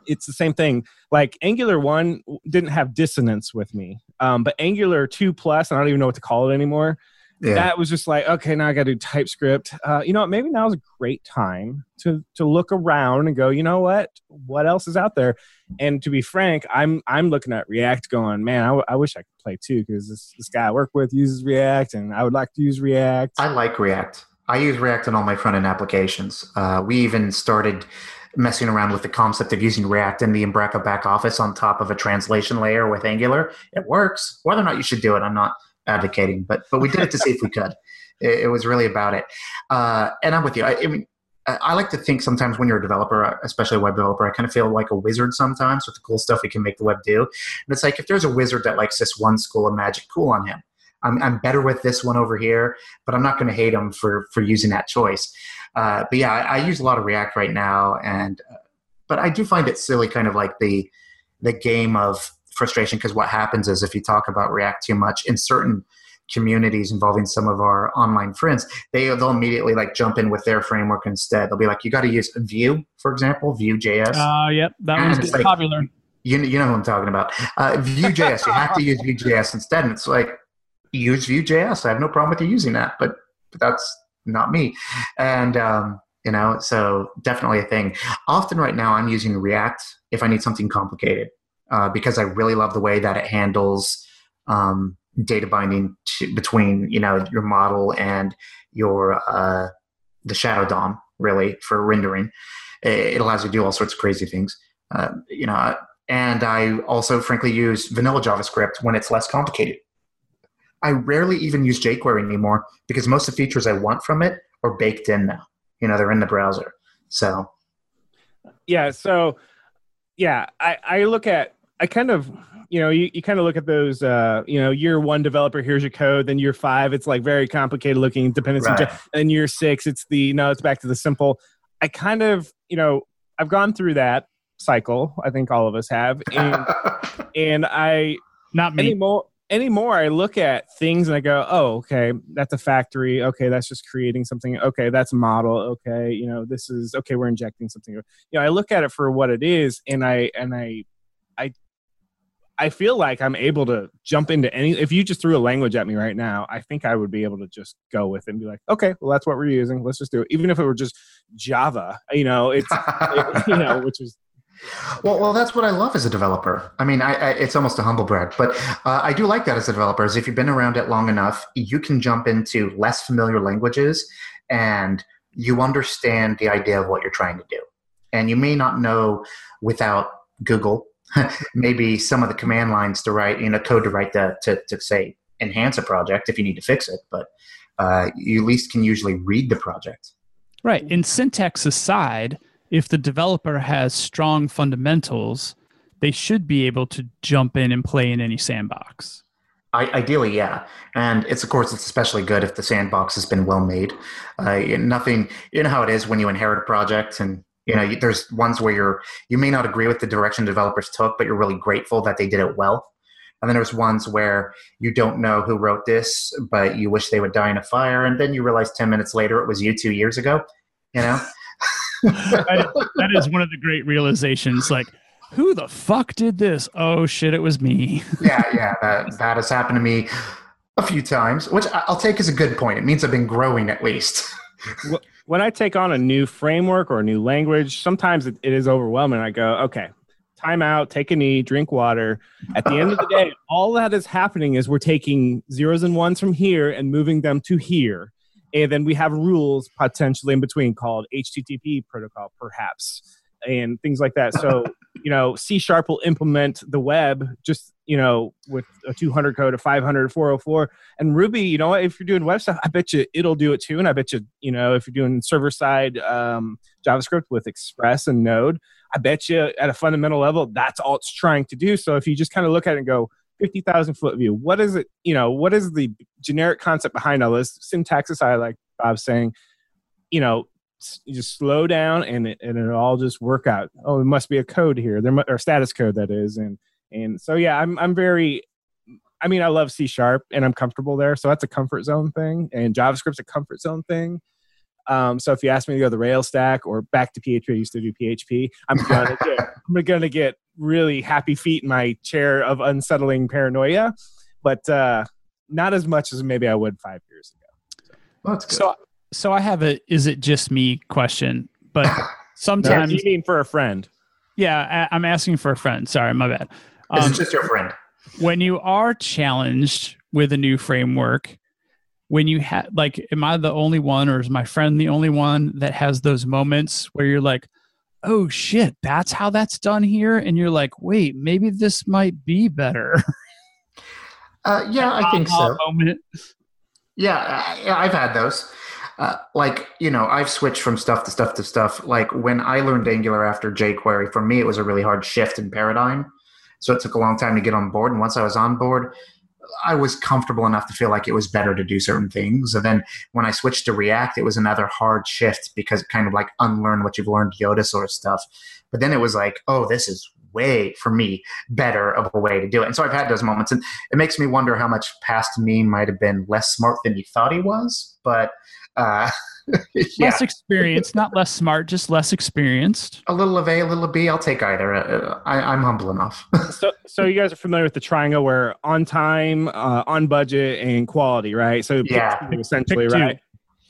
it's the same thing. Like Angular one didn't have dissonance with me, um, but Angular two plus, I don't even know what to call it anymore. Yeah. That was just like, okay, now I got to do TypeScript. Uh, you know, what, maybe now is a great time to to look around and go, you know what, what else is out there? And to be frank, I'm I'm looking at React, going, man, I, w- I wish I could play too because this this guy I work with uses React, and I would like to use React. I like React. I use React on all my front end applications. Uh, we even started messing around with the concept of using React in the Umbraco back office on top of a translation layer with Angular. It works. Whether or not you should do it, I'm not advocating, but but we did it to see if we could. It, it was really about it. Uh, and I'm with you. I, I mean, I I like to think sometimes when you're a developer, especially a web developer, I kind of feel like a wizard sometimes with the cool stuff we can make the web do. And it's like if there's a wizard that likes this one school of magic, cool on him. I'm, I'm better with this one over here, but I'm not going to hate him for for using that choice. Uh, but yeah, I, I use a lot of React right now, and uh, but I do find it silly, kind of like the the game of frustration because what happens is if you talk about React too much in certain communities involving some of our online friends, they they'll immediately like jump in with their framework instead. They'll be like, you got to use Vue, for example, Vue.js. Uh, yep, that And one's like- popular. you, you know who I'm talking about. Uh, Vue.js, you have to use Vue.js instead. And it's like, use Vue.js. I have no problem with you using that, but, but that's not me. And, um, you know, so definitely a thing. Often right now, I'm using React if I need something complicated uh, because I really love the way that it handles um, data binding to, between, you know, your model and your, uh, the shadow DOM, really, for rendering. It allows you to do all sorts of crazy things. Uh, you know, and I also, frankly, use vanilla JavaScript when it's less complicated. I rarely even use jQuery anymore because most of the features I want from it are baked in now. You know, they're in the browser. So, yeah so yeah i i look at i kind of you know you, you kind of look at those uh you know year one developer here's your code then year five it's like very complicated looking dependency Right. and year six it's the no it's back to the simple i kind of you know i've gone through that cycle i think all of us have and and i Not me. anymore anymore i look at things and i go oh okay that's a factory. Okay that's just creating something. Okay that's a model. Okay you know this is okay we're injecting something. You know i look at it for what it is and i and i i i feel like i'm able to jump into any if you just threw a language at me right now i think i would be able to just go with it and be like okay well that's what we're using. Let's just do it. Even if it were just java you know it's it- you know which is well, well, that's what I love as a developer. I mean, I, I, it's almost a humble brag, but uh, I do like that as a developer. Is if you've been around it long enough, you can jump into less familiar languages, and you understand the idea of what you're trying to do. And you may not know without Google, maybe some of the command lines to write, you know, code to write the to, to say enhance a project if you need to fix it, but uh, you at least can usually read the project. Right. And syntax aside, if the developer has strong fundamentals, they should be able to jump in and play in any sandbox. I, ideally, yeah, and it's of course it's especially good if the sandbox has been well made. Uh, nothing, you know how it is when you inherit a project, and you know you, there's ones where you're you may not agree with the direction developers took, but you're really grateful that they did it well. And then there's ones where you don't know who wrote this, but you wish they would die in a fire, and then you realize ten minutes later it was you two years ago. You know, that, that is one of the great realizations. Like, who the fuck did this? Oh shit, it was me. yeah, yeah, that that has happened to me a few times, which I- I'll take as a good point. It means I've been growing at least. when I take on a new framework or a new language, sometimes it, it is overwhelming. I go, okay, time out, take a knee, drink water. At the end of the day, all that is happening is we're taking zeros and ones from here and moving them to here. And then we have rules potentially in between called HTTP protocol, perhaps, and things like that. So, you know, C sharp will implement the web just, you know, with a 200 code, a 500, 404. And Ruby, you know what? If you're doing web stuff, I bet you it'll do it too. And I bet you, you know, if you're doing server side um, JavaScript with Express and Node, I bet you at a fundamental level, that's all it's trying to do. So if you just kind of look at it and go, 50,000 foot view, what is it, you know, what is the generic concept behind all this? Syntax aside, like Bob's saying, you know, you just slow down and it, and it'll all just work out. Oh, it must be a code here, there or status code that is, and and so yeah, I'm I'm very, I mean, I love C sharp and I'm comfortable there, so that's a comfort zone thing, and JavaScript's a comfort zone thing. Um, so if you ask me to go to the Rails stack or back to PHP, I used to do PHP. I'm gonna get I'm gonna get really happy feet in my chair of unsettling paranoia, but uh, not as much as maybe I would five years ago. Well, that's good. So, so I have a "is it just me?" question, but sometimes, you mean for a friend? yeah, I, I'm asking for a friend. Sorry, my bad. Is Um, it just your friend? when you are challenged with a new framework, when you have like, am I the only one, or is my friend the only one that has those moments where you're like, "Oh shit, that's how that's done here," and you're like, "Wait, maybe this might be better." Uh, yeah, I think so. Moment. Yeah, I, I've had those. Uh, like you know, I've switched from stuff to stuff to stuff. Like when I learned Angular after jQuery, for me it was a really hard shift in paradigm. So it took a long time to get on board. And once I was on board, I was comfortable enough to feel like it was better to do certain things. And then when I switched to React, it was another hard shift because kind of like unlearn what you've learned Yoda sort of stuff. But then it was like, oh, this is way for me better of a way to do it. And so I've had those moments, and it makes me wonder how much past me might have been less smart than he thought he was. But uh, yeah, Less experienced, not less smart, just less experienced. a little of A, a little of B. I'll take either. Uh, I, I'm humble enough. so, so you guys are familiar with the triangle where on time, uh, on budget, and quality, right? So Yeah. essentially, Pick two. right?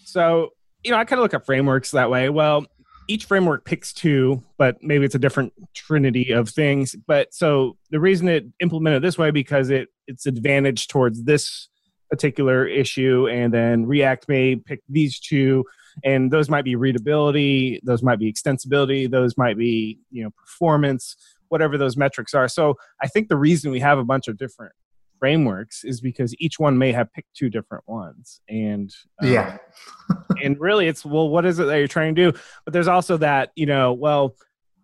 So you know, I kind of look at frameworks that way. Well, each framework picks two, but maybe it's a different trinity of things. But so the reason it implemented this way because it it's advantage towards this particular issue, and then React may pick these two, and those might be readability, those might be extensibility, those might be you know performance, whatever those metrics are. So I think the reason we have a bunch of different frameworks is because each one may have picked two different ones, and um, yeah. and really it's well what is it that you're trying to do but there's also that you know well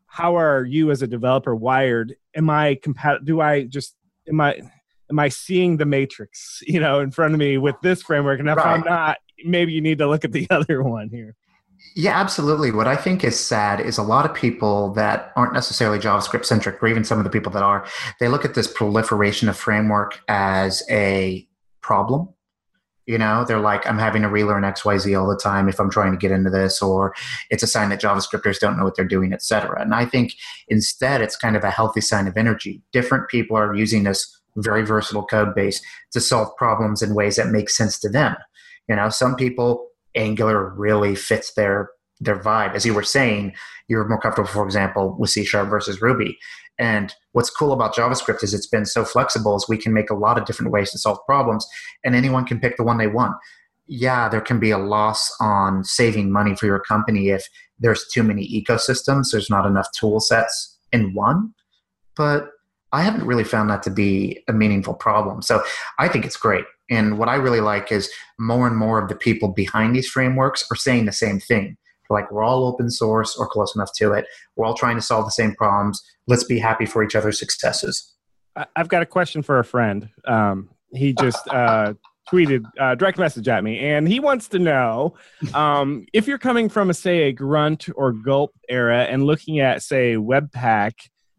how are you as a developer wired am i compat do i just am i am i seeing the matrix you know in front of me with this framework and if i'm not maybe you need to look at the other one here Yeah, absolutely. What I think is sad is a lot of people that aren't necessarily JavaScript centric, or even some of the people that are, they look at this proliferation of framework as a problem. You know, they're like, I'm having to relearn XYZ all the time if I'm trying to get into this, or it's a sign that JavaScripters don't know what they're doing, et cetera. And I think instead it's kind of a healthy sign of energy. Different people are using this very versatile code base to solve problems in ways that make sense to them. You know, some people Angular really fits their their vibe. As you were saying, you're more comfortable, for example, with C Sharp versus Ruby. And what's cool about JavaScript is it's been so flexible as we can make a lot of different ways to solve problems and anyone can pick the one they want. Yeah, there can be a loss on saving money for your company if there's too many ecosystems, there's not enough tool sets in one. But I haven't really found that to be a meaningful problem. So I think it's great. And what I really like is more and more of the people behind these frameworks are saying the same thing. Like, we're all open source or close enough to it. We're all trying to solve the same problems. Let's be happy for each other's successes. I've got a question for a friend um, he just uh, tweeted uh, direct message at me and he wants to know um, if you're coming from a say a grunt or gulp era and looking at say webpack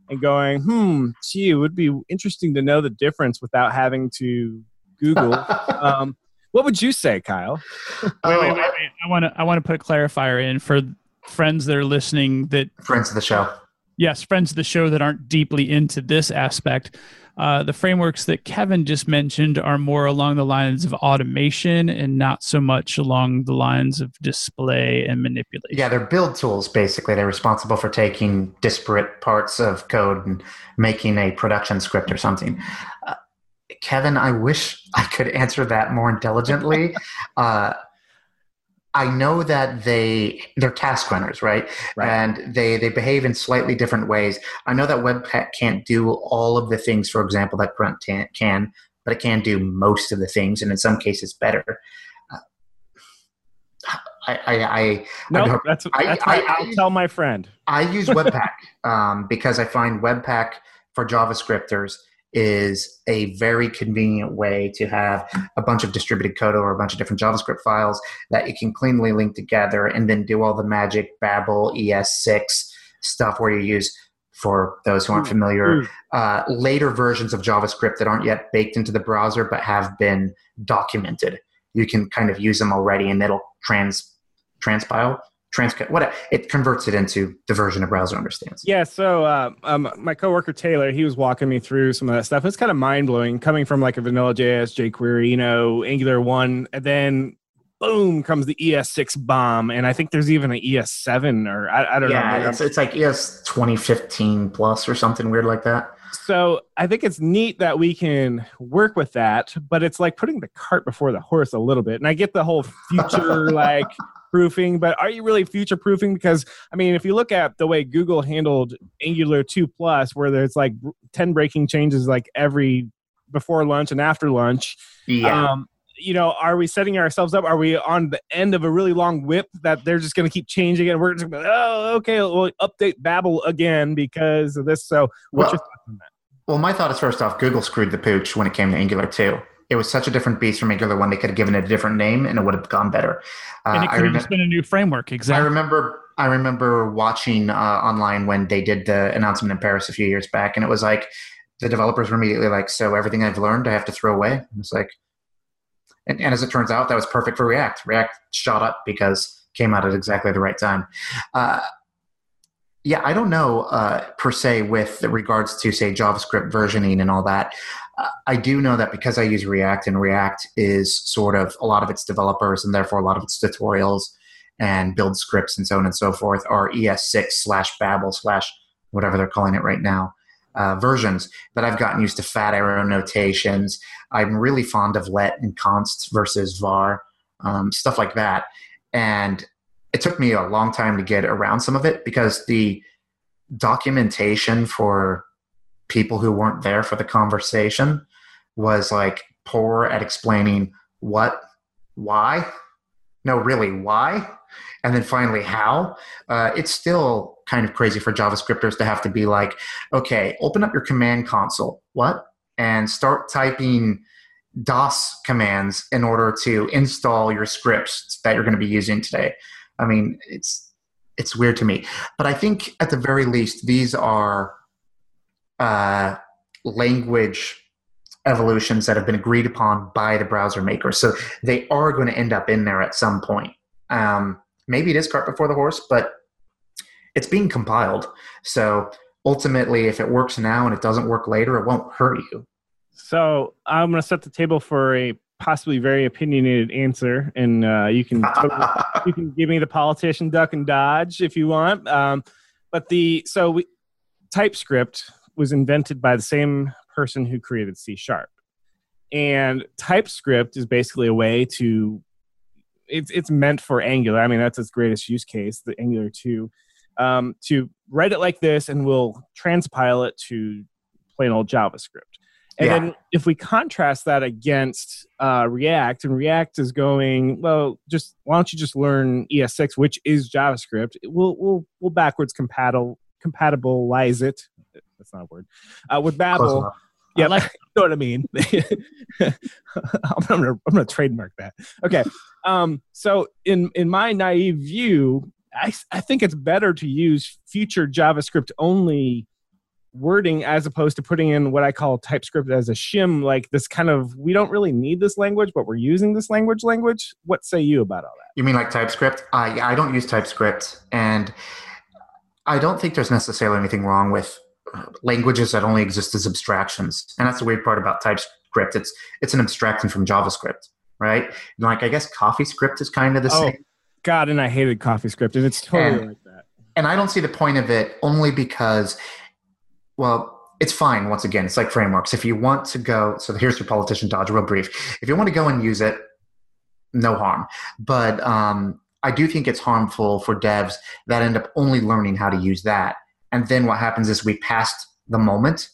and going hmm gee it would be interesting to know the difference without having to google um, what would you say kyle Wait, Oh, wait, wait, wait. I want to I want to put a clarifier in for friends that are listening that Friends of the show. yes, friends of the show that aren't deeply into this aspect. Uh, the frameworks that Kevin just mentioned are more along the lines of automation and not so much along the lines of display and manipulation. Yeah, they're build tools basically. They're responsible for taking disparate parts of code and making a production script or something. Uh, Kevin, I wish I could answer that more intelligently. uh, I know that they they're task runners, right? Right. And they they behave in slightly different ways. I know that Webpack can't do all of the things, for example, that Grunt can, but it can do most of the things, and in some cases, better. Uh, I, I, I no don't- that's, I- that's I- I'll I- tell my friend I use Webpack um, because I find Webpack for JavaScripters is a very convenient way to have a bunch of distributed code or a bunch of different JavaScript files that you can cleanly link together and then do all the magic Babel ES6 stuff where you use, for those who aren't familiar, Ooh. uh, later versions of JavaScript that aren't yet baked into the browser but have been documented. You can kind of use them already and it'll trans transpile, transcode, what it converts it into the version a browser understands. Yeah. So uh, um, my coworker Taylor, he was walking me through some of that stuff. It's kind of mind blowing coming from like a vanilla JS, jQuery, you know, Angular one, and then boom comes the ES6 bomb, and I think there's even an ES7 or I, I don't yeah, know. Yeah, it's, it's like ES 2015 plus or something weird like that. So I think it's neat that we can work with that, but it's like putting the cart before the horse a little bit. And I get the whole future like proofing, but are you really future proofing? Because I mean, if you look at the way Google handled Angular 2 Plus, where there's like 10 breaking changes like every before lunch and after lunch. Yeah. Um, you know, are we setting ourselves up? Are we on the end of a really long whip that they're just going to keep changing and we're just going to, oh, okay, we'll update Babel again because of this. So, what's well, your thoughts on that? Well, my thought is first off, Google screwed the pooch when it came to Angular 2. It was such a different beast from Angular 1, they could have given it a different name and it would have gone better. Uh, and it could have just been a new framework, exactly. I remember I remember watching uh, online when they did the announcement in Paris a few years back, and it was like the developers were immediately like, "So everything I've learned, I have to throw away." And it's like, and, and, as it turns out, that was perfect for React. React shot up because came out at exactly the right time. Uh, yeah, I don't know uh, per se with regards to say JavaScript versioning and all that. I do know that because I use React and React is sort of a lot of its developers and therefore a lot of its tutorials and build scripts and so on and so forth are ES6 slash Babel slash whatever they're calling it right now. Uh, versions But I've gotten used to fat arrow notations. I'm really fond of let and const versus var, um, stuff like that. And it took me a long time to get around some of it because the documentation for people who weren't there for the conversation was like poor at explaining what, why, no, really, why, and then finally how. Uh, it's still kind of crazy for JavaScripters to have to be like, okay, open up your command console, what, and start typing DOS commands in order to install your scripts that you're going to be using today. I mean, it's it's weird to me, but I think at the very least these are uh, language evolutions that have been agreed upon by the browser maker. So they are going to end up in there at some point. Um, maybe it is cart before the horse, but it's being compiled. So ultimately, if it works now and it doesn't work later, it won't hurt you. So I'm going to set the table for a possibly very opinionated answer, and uh, you can totally, you can give me the politician duck and dodge if you want. Um, but the so we, TypeScript was invented by the same person who created C sharp, and TypeScript is basically a way to it's it's meant for Angular. I mean that's its greatest use case, the Angular two, um, to write it like this, and we'll transpile it to plain old JavaScript. And yeah. then if we contrast that against uh, React, and React is going, well, just why don't you just learn ES6, which is JavaScript? We'll we'll we'll backwards compatible compatibilize it. That's not a word. Uh, with Babel. Yeah, like you know what I mean. I'm gonna I'm gonna trademark that. Okay. Um, so in in my naive view, I I think it's better to use future JavaScript only wording as opposed to putting in what I call TypeScript as a shim, like this kind of we don't really need this language, but we're using this language language. What say you about all that? You mean like TypeScript? I I don't use TypeScript, and I don't think there's necessarily anything wrong with languages that only exist as abstractions. And that's the weird part about TypeScript. It's it's an abstraction from JavaScript, right? And like I guess CoffeeScript is kind of the oh, same. God, and I hated CoffeeScript, and it's totally and, like that. And I don't see the point of it only because well, it's fine. Once again, it's like frameworks. If you want to go, so here's your politician dodge, real brief. If you want to go and use it, no harm. But um, I do think it's harmful for devs that end up only learning how to use that. And then what happens is we passed the moment.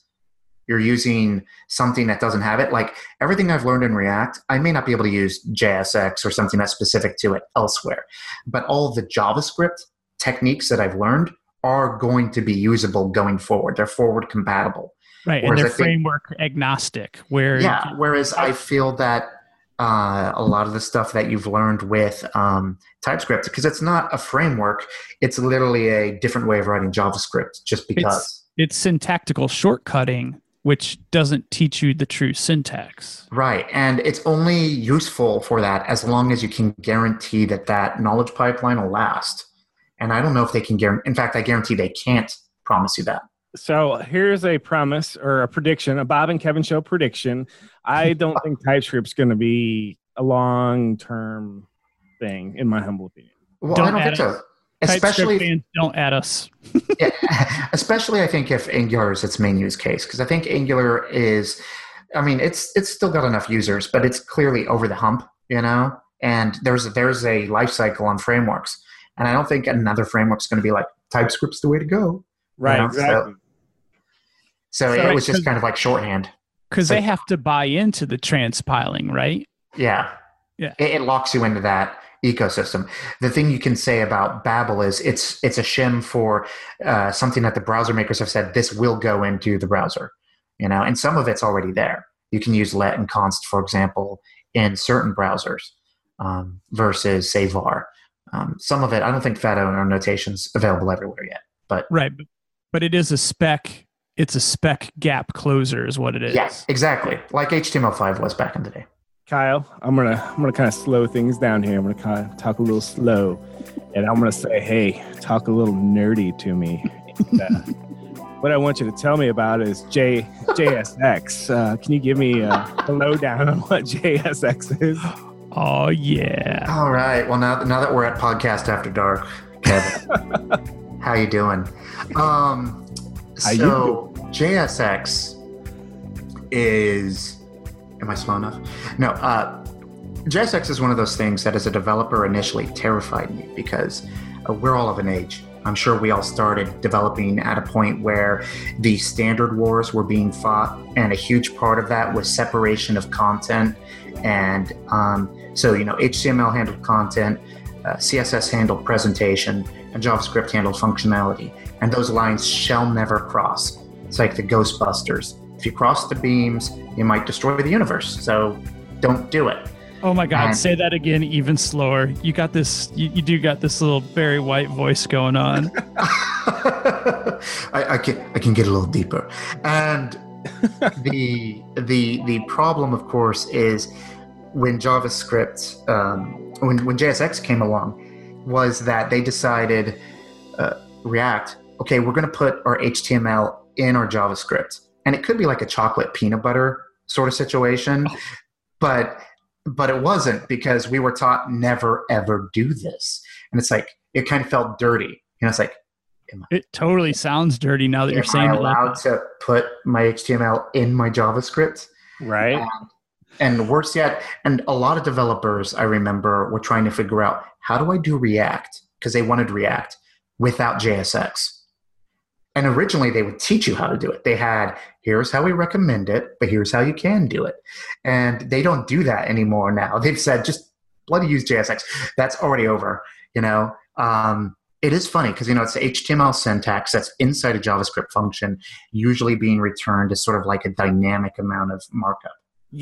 You're using something that doesn't have it. Like everything I've learned in React, I may not be able to use JSX or something that's specific to it elsewhere. But all the JavaScript techniques that I've learned are going to be usable going forward. They're forward compatible. Right. Whereas and they're think, framework agnostic. Where Yeah. Whereas I feel that uh, a lot of the stuff that you've learned with um, TypeScript, because it's not a framework, it's literally a different way of writing JavaScript just because. It's, it's syntactical shortcutting which doesn't teach you the true syntax. Right. And it's only useful for that as long as you can guarantee that that knowledge pipeline will last. And I don't know if they can guarantee, in fact, I guarantee they can't promise you that. So here's a promise or a prediction, a Bob and Kevin show prediction. I don't think TypeScript's going to be a long term thing, in my humble opinion. Well, Don't I don't think so. us. TypeScript Especially, fans don't add us. yeah, especially I think if Angular is its main use case, because I think Angular is, I mean, it's it's still got enough users, but it's clearly over the hump, you know. And there's there's a life cycle on frameworks, and I don't think another framework's going to be like TypeScript's the way to go. Right, Yeah, exactly. So, So it was just kind of like shorthand. Because So- they have to buy into the transpiling, right? Yeah. Yeah. It, it locks you into that ecosystem. The thing you can say about Babel is it's it's a shim for uh, something that the browser makers have said this will go into the browser, you know, and some of it's already there. You can use let and const, for example, in certain browsers um, versus say var. Um, some of it, I don't think fat arrow notations available everywhere yet. But Right. But it is a spec. It's a spec gap closer, is what it is. yes, exactly, like HTML5 was back in the day. Kyle, I'm gonna I'm gonna kind of slow things down here. I'm gonna kind of talk a little slow, and I'm gonna say, hey, talk a little nerdy to me. And, uh, what I want you to tell me about is J JSX. Uh, can you give me uh, a lowdown on what JSX is? Oh yeah. All right. Well, now now that we're at podcast after dark, Kevin, how you doing? Um, How you so JSX is. Am I slow enough? No. Uh, JSX is one of those things that, as a developer, initially terrified me because uh, we're all of an age. I'm sure we all started developing at a point where the standard wars were being fought, and a huge part of that was separation of content. And um, so, you know, HTML handled content, uh, CSS handled presentation, and JavaScript handled functionality. And those lines shall never cross. It's like the Ghostbusters. If you cross the beams, you might destroy the universe. So don't do it. Oh my God. And- Say that again, even slower. You got this. You, you do got this little Barry White voice going on. I, I can I can get a little deeper, and the the the problem, of course, is when JavaScript um, when when JSX came along, was that they decided uh, React. Okay, we're going to put our HTML in our JavaScript, and it could be like a chocolate peanut butter sort of situation, oh. but but it wasn't because we were taught never ever do this, and it's like it kind of felt dirty. You know, it's like It totally sounds dirty now that you're saying I it. allowed to put my HTML in my JavaScript? Right. And, and worse yet, and a lot of developers I remember were trying to figure out how do I do React because they wanted React without JSX. And originally they would teach you how to do it. They had here's how we recommend it, but here's how you can do it. And they don't do that anymore now. They've said just bloody use JSX. That's already over. You know, um, it is funny because you know it's HTML syntax that's inside a JavaScript function, usually being returned as sort of like a dynamic amount of markup.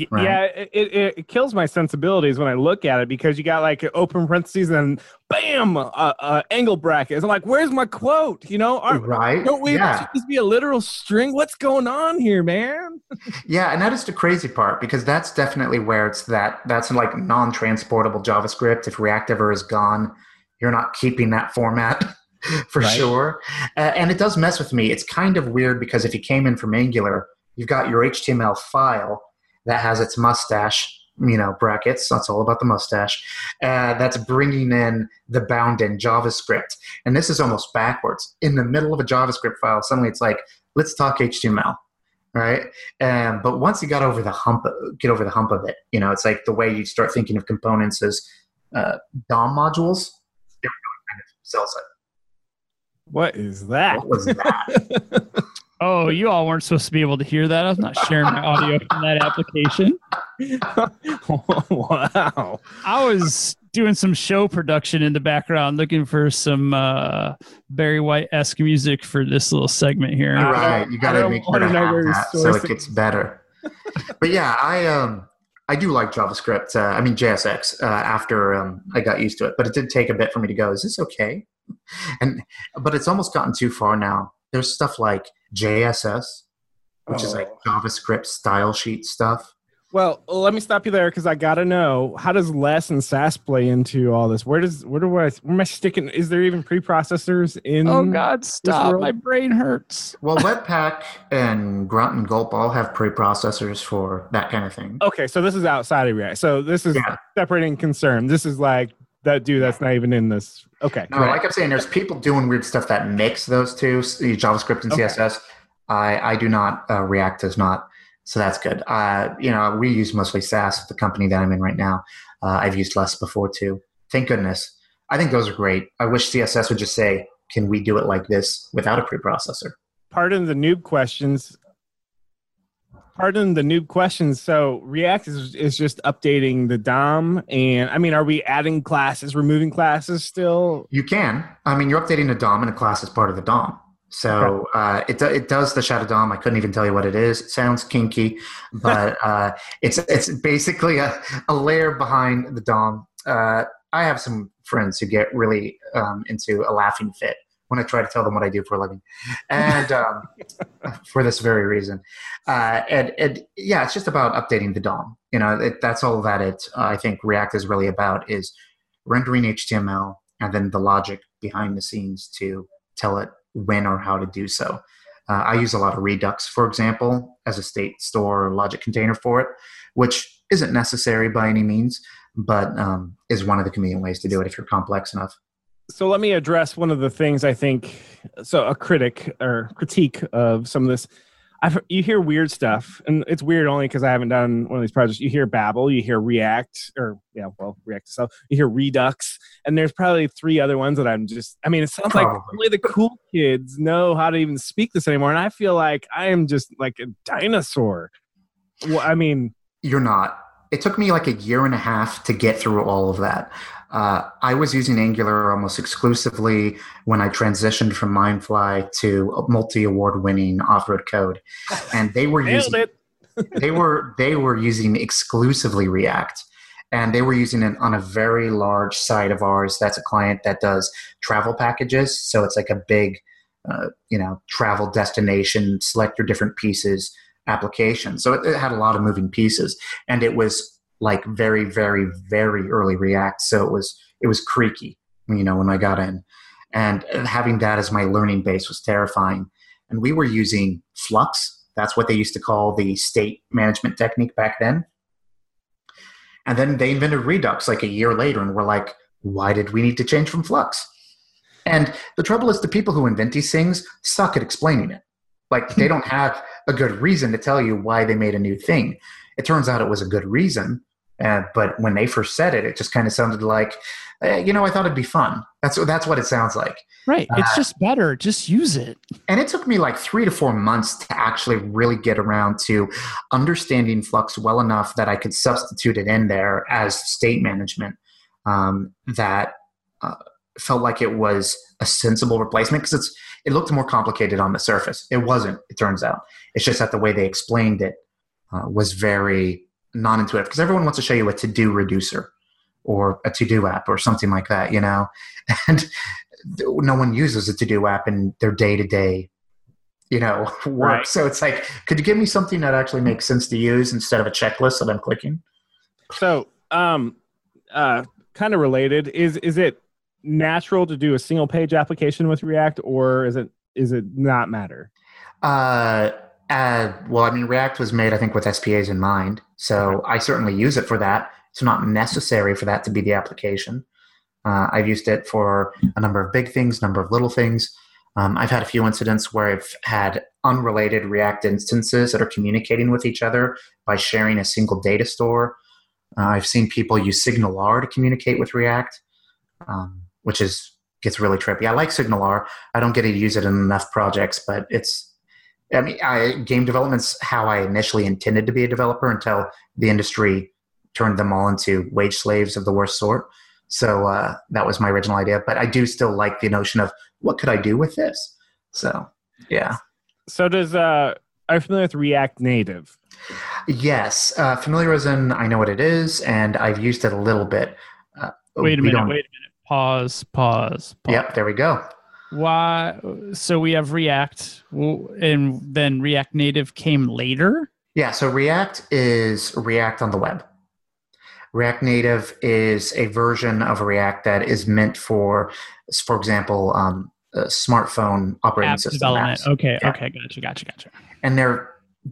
Right. Yeah, it, it, it kills my sensibilities when I look at it because you got like open parentheses and bam, uh, uh, angle brackets. I'm like, where's my quote? You know, Aren't- right? don't we yeah. just be a literal string? What's going on here, man? Yeah, and that is the crazy part because that's definitely where it's that that's like non-transportable JavaScript. If React ever is gone, you're not keeping that format for Right. sure. Uh, and it does mess with me. It's kind of weird because if you came in from Angular, you've got your HTML file that has its mustache, you know, brackets. That's all about the mustache. Uh, that's bringing in the bound in JavaScript, and this is almost backwards. In the middle of a JavaScript file, suddenly it's like, let's talk HTML right? Um, but once you got over the hump, get over the hump of it, you know, it's like the way you start thinking of components as uh, DOM modules. Kind of sells it. What is that? What was that? Oh, you all weren't supposed to be able to hear that. I was not sharing my audio from that application. wow. I was doing some show production in the background, looking for some uh, Barry White esque music for this little segment here. I right, you got to don't make sure wanna to know have where you're that so it sourcing. gets better. but yeah, I um I do like JavaScript. Uh, I mean JSX. Uh, after um, I got used to it, but it did take a bit for me to go. Is this okay? And but it's almost gotten too far now. There's stuff like JSS, which is like Oh. JavaScript style sheet stuff. Well, let me stop you there because I gotta know how does less and Sass play into all this? Where does where do I where am I sticking? Is there even preprocessors in? Oh God, stop! world- My brain hurts. Well, Webpack and Grunt and Gulp all have preprocessors for that kind of thing. Okay, so this is outside of React. So this is Yeah. separating concern. This is like that dude that's not even in this. Okay, No, like I'm saying, there's people doing weird stuff that mix those two, JavaScript and Okay. CSS. I I do not. Uh, React does not. So that's good. Uh, you know, we use mostly Sass, the company that I'm in right now. Uh, I've used less before too. Thank goodness. I think those are great. I wish CSS would just say, "Can we do it like this without a preprocessor?" pardon the noob questions. Pardon the noob questions. So React is is just updating the DOM, and I mean, are we adding classes, removing classes still? You can. I mean, you're updating the DOM, and a class is part of the DOM. So uh, it it does the shadow DOM. I couldn't even tell you what it is. It sounds kinky, but uh, it's it's basically a, a layer behind the DOM. Uh, I have some friends who get really um, into a laughing fit when I try to tell them what I do for a living, and um, for this very reason. Uh, and, and yeah, it's just about updating the DOM. You know, it, that's all that it. I think React is really about is rendering HTML and then the logic behind the scenes to tell it when or how to do so. Uh, I use a lot of Redux, for example, as a state store or logic container for it, which isn't necessary by any means, but um, is one of the convenient ways to do it if you're complex enough. So let me address one of the things I think. So a critic or critique of some of this. I've you hear weird stuff, and it's weird only because I haven't done one of these projects. You hear Babel, you hear React, or yeah, well, React itself. You hear Redux, and there's probably three other ones that I'm just. I mean, it sounds like Probably. only the cool kids know how to even speak this anymore, and I feel like I am just like a dinosaur. Well, I mean, You're not. It took me like a year and a half to get through all of that. Uh, I was using Angular almost exclusively when I transitioned from Mindfly to multi-award winning off-road code, and they were using it. they were they were using exclusively React, and they were using it on a very large site of ours. That's a client that does travel packages, so it's like a big, uh, you know, travel destination. Select your different pieces application. So it, it had a lot of moving pieces, and it was like very, very, very early React. So it was it was creaky, you know, when I got in, and having that as my learning base was terrifying. And we were using Flux. That's what they used to call the state management technique back then. And then they invented Redux like a year later, and we're like, why did we need to change from Flux? And the trouble is, the people who invent these things suck at explaining it. Like, they don't have a good reason to tell you why they made a new thing. It turns out it was a good reason, uh, but when they first said it, it just kind of sounded like, eh, you know, I thought it'd be fun. That's that's what it sounds like. Right. It's Uh, just better. Just use it. And it took me like three to four months to actually really get around to understanding Flux well enough that I could substitute it in there as state management um, that uh, felt like it was a sensible replacement because it's it looked more complicated on the surface. It wasn't. It turns out it's just that the way they explained it uh, was very non-intuitive because everyone wants to show you a to-do reducer or a to-do app or something like that, you know, and no one uses a to-do app in their day-to-day you know work Right. so it's like could you give me something that actually makes sense to use instead of a checklist that i'm clicking So, um, uh, kind of related is is it natural to do a single page application with React, or is it is it not matter? uh, uh, well i mean react was made i think with spas in mind. So i certainly use it for that. It's not necessary for that to be the application. Uh, i've used it for a number of big things number of little things. Um, i've had a few incidents where i've had unrelated react instances that are communicating with each other by sharing a single data store. Uh, i've seen people use SignalR to communicate with react. Um, which is gets really trippy i like SignalR i don't get to use it in enough projects but it's I mean, I, game development's how I initially intended to be a developer until the industry turned them all into wage slaves of the worst sort. So uh, that was my original idea. But I do still like the notion of what could I do with this. So yeah, So does uh, are you familiar with React Native? yes, uh, familiar as in I know what it is, and I've used it a little bit. Uh, Wait a minute. Wait a minute. Pause. Pause. pause. Yep, there we go. why? So we have React, and then React Native came later. Yeah. So React is React on the web. React Native is a version of React that is meant for, for example, um, smartphone operating App system development. apps. Okay. Yeah. Okay. Gotcha. Gotcha. Gotcha. And they're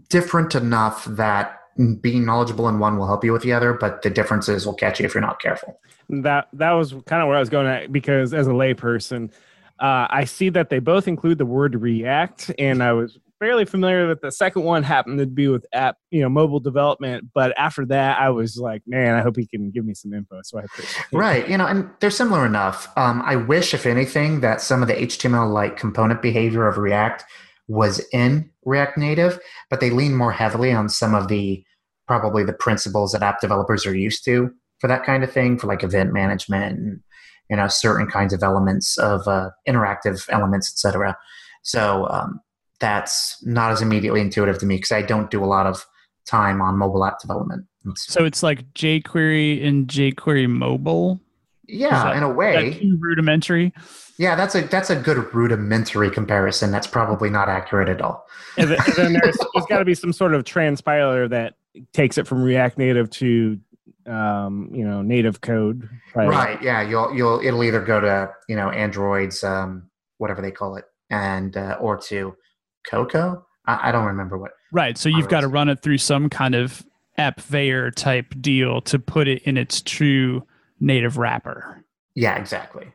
different enough that being knowledgeable in one will help you with the other, but the differences will catch you if you're not careful. That that was kind of where I was going at because as a layperson, uh, I see that they both include the word React, and I was fairly familiar with the second one happened to be with app, you know, mobile development. But after that, I was like, man, I hope he can give me some info. So I. Right. You know, and they're similar enough. Um, I wish, if anything, that some of the HTML like component behavior of React was in React Native, but they lean more heavily on some of the probably the principles that app developers are used to for that kind of thing, for like event management and you know certain kinds of elements of uh, interactive elements, etc. So um, that's not as immediately intuitive to me because I don't do a lot of time on mobile app development. So it's like jQuery and jQuery mobile. Yeah, that- in a way, rudimentary. Yeah, that's a that's a good rudimentary comparison. That's probably not accurate at all. And then, there's, there's got to be some sort of transpiler that takes it from React Native to, um, you know, native code. probably. Right? Yeah, you'll you'll it'll either go to you know Android's um, whatever they call it, and uh, or to Cocoa. I, I don't remember what. Right. So you've got to run it through some kind of app AppVeyor type deal to put it in its true native wrapper. Yeah, exactly.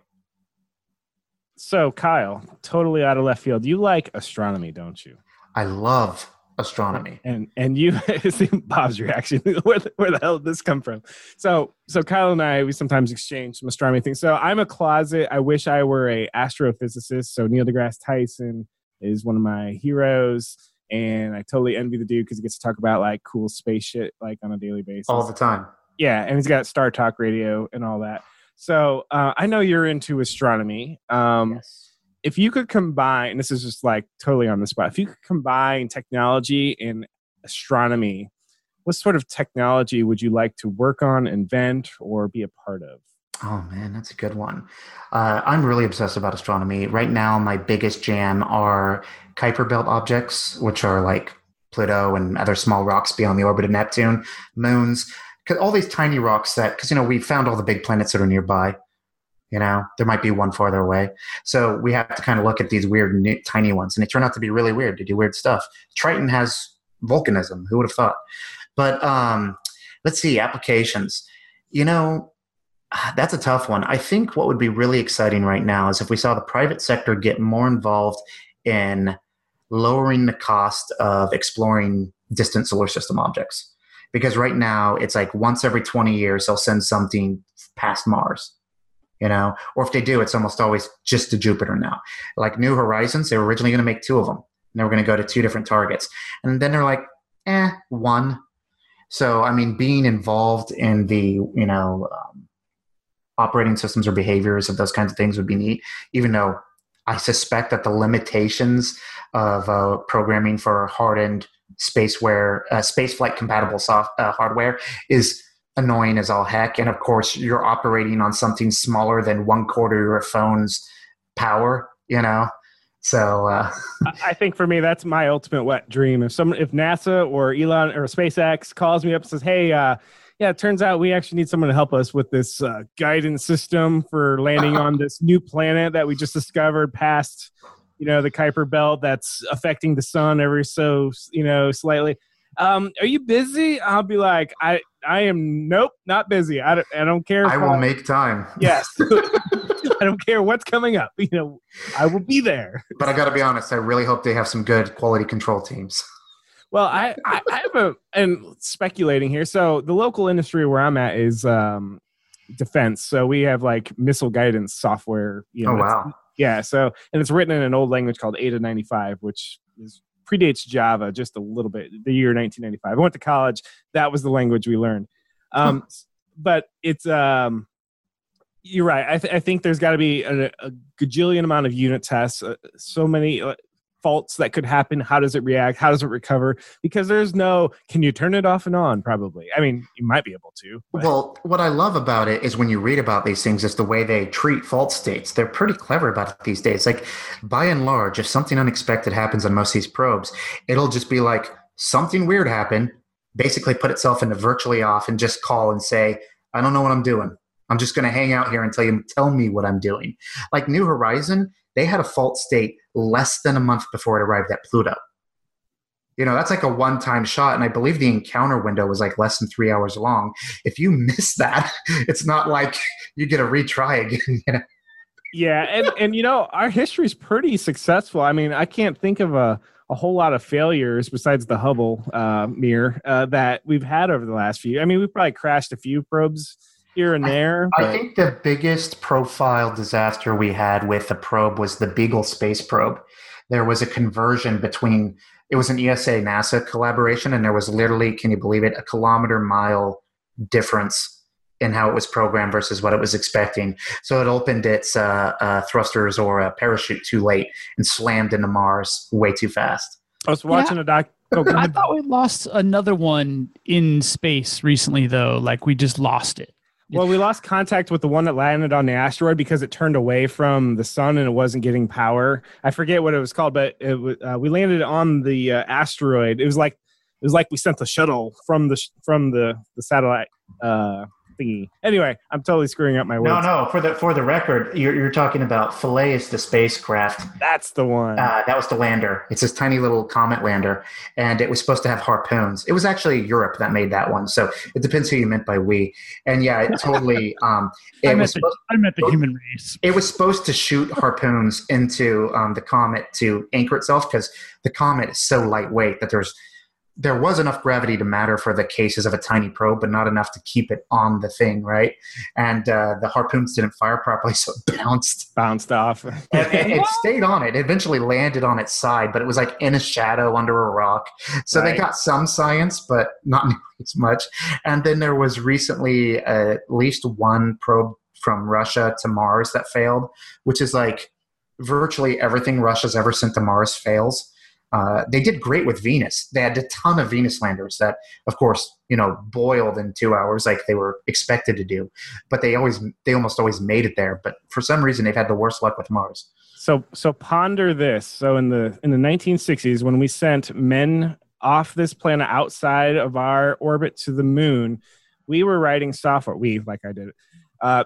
So Kyle, totally out of left field. You like astronomy, don't you? I love astronomy. And and you see Bob's reaction. where, the, where the hell did this come from? So so Kyle and I we sometimes exchange some astronomy things. So I'm a closet. I wish I were a astrophysicist. So Neil deGrasse Tyson is one of my heroes, and I totally envy the dude because he gets to talk about like cool space shit like on a daily basis. All the time. Yeah, and he's got Star Talk Radio and all that. So uh, I know you're into astronomy. Um, yes. if you could combine this is just like totally on the spot if you could combine technology and astronomy what sort of technology would you like to work on invent or be a part of Oh man, that's a good one. Uh, I'm really obsessed about astronomy. Right now, my biggest jam are Kuiper Belt objects, which are like Pluto and other small rocks beyond the orbit of Neptune, moons, 'cause all these tiny rocks that, because you know, we found all the big planets that are nearby. You know, there might be one farther away. So we have to kind of look at these weird, new, tiny ones, and they turn out to be really weird. They do weird stuff. Triton has volcanism. Who would have thought? But um, let's see applications. You know, that's a tough one. I think what would be really exciting right now is if we saw the private sector get more involved in lowering the cost of exploring distant solar system objects. Because right now it's like once every 20 years they'll send something past Mars, you know, or if they do, it's almost always just to Jupiter now. Like New Horizons, they were originally going to make two of them. And they were going to go to two different targets. And then they're like, eh, one. So, I mean, being involved in the, you know, um, operating systems or behaviors of those kinds of things would be neat, even though I suspect that the limitations of uh, programming for hardened spaceware, uh, spaceflight compatible soft uh, hardware is annoying as all heck. And of course, you're operating on something smaller than one quarter of your phone's power, you know? So, uh, I- think for me, that's my ultimate wet dream. If someone, if NASA or Elon or SpaceX calls me up and says, "Hey, uh, yeah, it turns out we actually need someone to help us with this uh, guidance system for landing on this new planet that we just discovered past, you know, the Kuiper Belt that's affecting the sun ever so, you know, slightly." Um, are you busy? I'll be like, I, I am. Nope, not busy. I don't, I don't care. I will make time. Yes. I don't care what's coming up. You know, I will be there. But I got to be honest, I really hope they have some good quality control teams. Well, I, I, I have a and speculating here. So the local industry where I'm at is um, defense. So we have like missile guidance software. You know, Oh, wow. Yeah. So and it's written in an old language called Ada 95, which is predates Java just a little bit. The year 1995. I went to college. That was the language we learned. Um, but it's um, you're right. I, th- I think there's got to be a, a gajillion amount of unit tests. Uh, so many. Uh, faults that could happen how does it react how does it recover because there's no can you turn it off and on probably i mean you might be able to but- Well, what I love about it is when you read about these things, is the way they treat fault states. They're pretty clever about it these days. Like, by and large, if something unexpected happens on most of these probes, it'll just be like something weird happened, basically put itself into virtually off, and just call and say, "I don't know what I'm doing. I'm just going to hang out here until you tell me what I'm doing." Like New Horizon, they had a fault state less than a month before it arrived at Pluto. You know, that's like a one time shot. And I believe the encounter window was like less than three hours long. If you miss that, it's not like you get a retry again. You know? yeah and and you know our history is pretty successful i mean i can't think of a a whole lot of failures besides the hubble uh, mirror uh, that we've had over the last few i mean we've probably crashed a few probes here and there I but- think the biggest profile disaster we had with the probe was the Beagle space probe. There was a conversion between, it was an ESA NASA collaboration, and there was literally, can you believe it, a kilometer mile difference in how it was programmed versus what it was expecting. So it opened its uh, uh, thrusters or a parachute too late and slammed into Mars way too fast. i was watching a doc oh, I thought we lost another one in space recently, though. Like we just lost it. Well, we lost contact with the one that landed on the asteroid because it turned away from the sun and it wasn't getting power. I forget what it was called, but it, uh, we landed on the uh, asteroid. It was like it was like we sent the shuttle from the from the the satellite uh, thingy. Anyway, I'm totally screwing up my words. No, no. For the for the record, you're, you're talking about Philae is the spacecraft That's the one. Uh, that was the lander. It's this tiny little comet lander, and it was supposed to have harpoons. It was actually Europe that made that one, so it depends who you meant by we. And yeah, it totally. Um, I meant was the, supposed, I meant the human race. it was supposed to shoot harpoons into um, the comet to anchor itself because the comet is so lightweight that there's there was enough gravity to matter for the cases of a tiny probe, but not enough to keep it on the thing, right? And uh, the harpoons didn't fire properly, so it bounced. Bounced off. And it, it stayed on it. It eventually landed on its side, but it was like in a shadow under a rock. So they got some science, but not nearly as much. And then there was recently uh, at least one probe from Russia to Mars that failed, which is like virtually everything Russia's ever sent to Mars fails. Uh, they did great with Venus. They had a ton of Venus landers that, of course, you know, boiled in two hours like they were expected to do. But they always, they almost always made it there. But for some reason, they've had the worst luck with Mars. So so ponder this. So in the in the 1960s, when we sent men off this planet outside of our orbit to the moon, we were writing software. We like I did. Uh,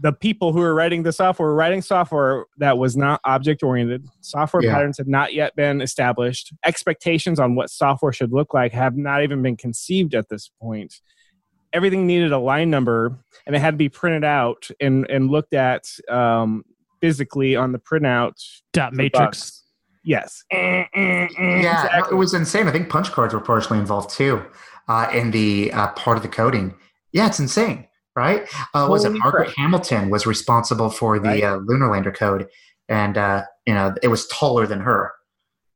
the people who were writing the software were writing software that was not object oriented. Software Yeah. patterns had not yet been established. Expectations on what software should look like have not even been conceived at this point. Everything needed a line number, and it had to be printed out and and looked at um, physically on the printout Dot matrix. bugs. Yes. Yeah, no, it was insane. I think punch cards were partially involved too uh, in the uh, part of the coding. Yeah, it's insane, right? Uh, was it Margaret crap. Hamilton was responsible for the Right. uh, lunar lander code, and uh, you know it was taller than her.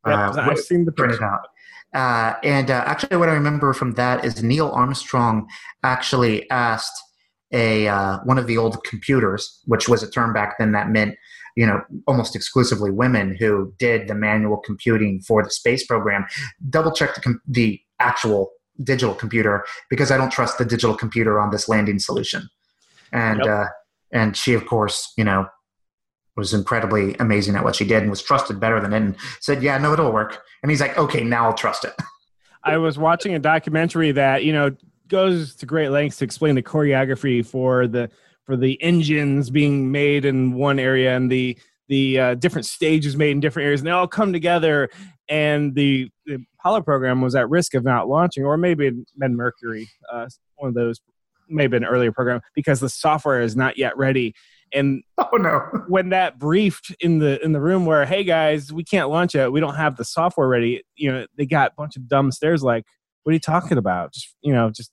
Yep, Uh, I've seen the printed out. Uh, and uh, actually, what I remember from that is Neil Armstrong actually asked a uh, one of the old computers, which was a term back then that meant you know almost exclusively women who did the manual computing for the space program. Double check the com- the actual digital computer because I don't trust the digital computer on this landing solution. And Yep. uh, and she, of course, you know, was incredibly amazing at what she did and was trusted better than it and said, Yeah, no, it'll work. And he's like, Okay, now I'll trust it. I was watching a documentary that you know goes to great lengths to explain the choreography for the for the engines being made in one area and the the uh, different stages made in different areas and they all come together and the, the Apollo program was at risk of not launching or maybe it been Mercury uh, one of those maybe an earlier program because the software is not yet ready. And Oh no. when that briefed in the in the room where hey guys we can't launch it we don't have the software ready you know they got a bunch of dumb stares like what are you talking about? Just you know just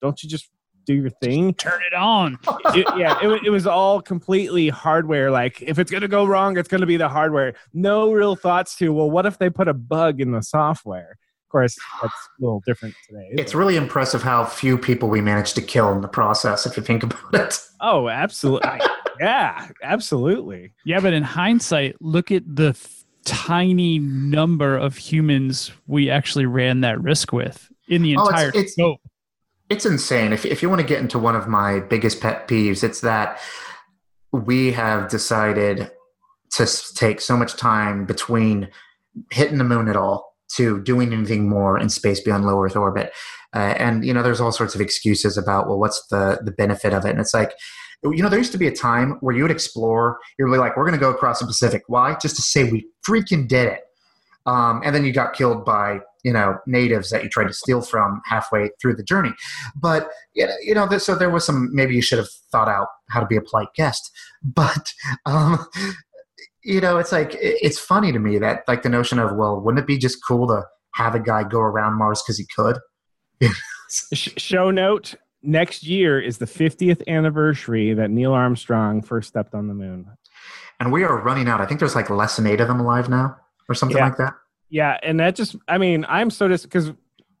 don't you just do your thing Turn it on. It- yeah it, it was all completely hardware like if it's going to go wrong it's going to be the hardware no real thoughts to well what if they put a bug in the software of course that's a little different today It's it? really impressive how few people we managed to kill in the process, if you think about it. oh absolutely yeah absolutely Yeah, but in hindsight, look at the tiny number of humans we actually ran that risk with in the Oh, it's- entire it's- scope. It's insane. If, if you want to get into one of my biggest pet peeves, it's that we have decided to take so much time between hitting the moon at all to doing anything more in space beyond low Earth orbit. Uh, and, you know, there's all sorts of excuses about, well, what's the, the benefit of it? And it's like, you know, there used to be a time where you would explore, you're really like, we're going to go across the Pacific. Why? Just to say we freaking did it. Um, and then you got killed by, you know, natives that you tried to steal from halfway through the journey. But, you know, you know so there was some, maybe you should have thought out how to be a polite guest. But, um, you know, it's like, it's funny to me that, like, the notion of, well, wouldn't it be just cool to have a guy go around Mars because he could? Show note: Next year is the 50th anniversary that Neil Armstrong first stepped on the moon. And we are running out. I think there's like less than eight of them alive now or something Yeah. like that. Yeah, and that just, I mean, I'm so dis because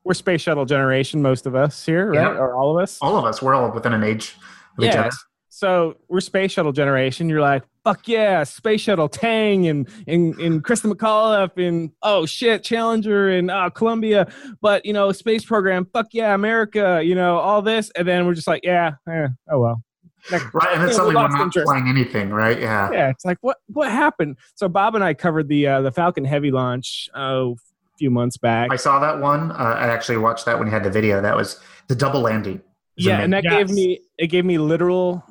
we're space shuttle generation, most of us here, right? Yeah. Or all of us. All of us, we're all within an age of each Yeah. other. So we're space shuttle generation. You're like, fuck yeah, space shuttle Tang and and and Christa McAuliffe and oh shit, Challenger and uh, Columbia. But you know, space program, fuck yeah, America. You know, all this, and then we're just like, yeah, eh, oh well. Next- Right, and then Yeah, we suddenly we're not interest. flying anything, right? Yeah. yeah, it's like what what happened? So Bob and I covered the uh, the Falcon Heavy launch oh, a few months back. I saw that one. Uh, I actually watched that when you had the video. That was the double landing. Is yeah, and amazing. that gave me it gave me literal,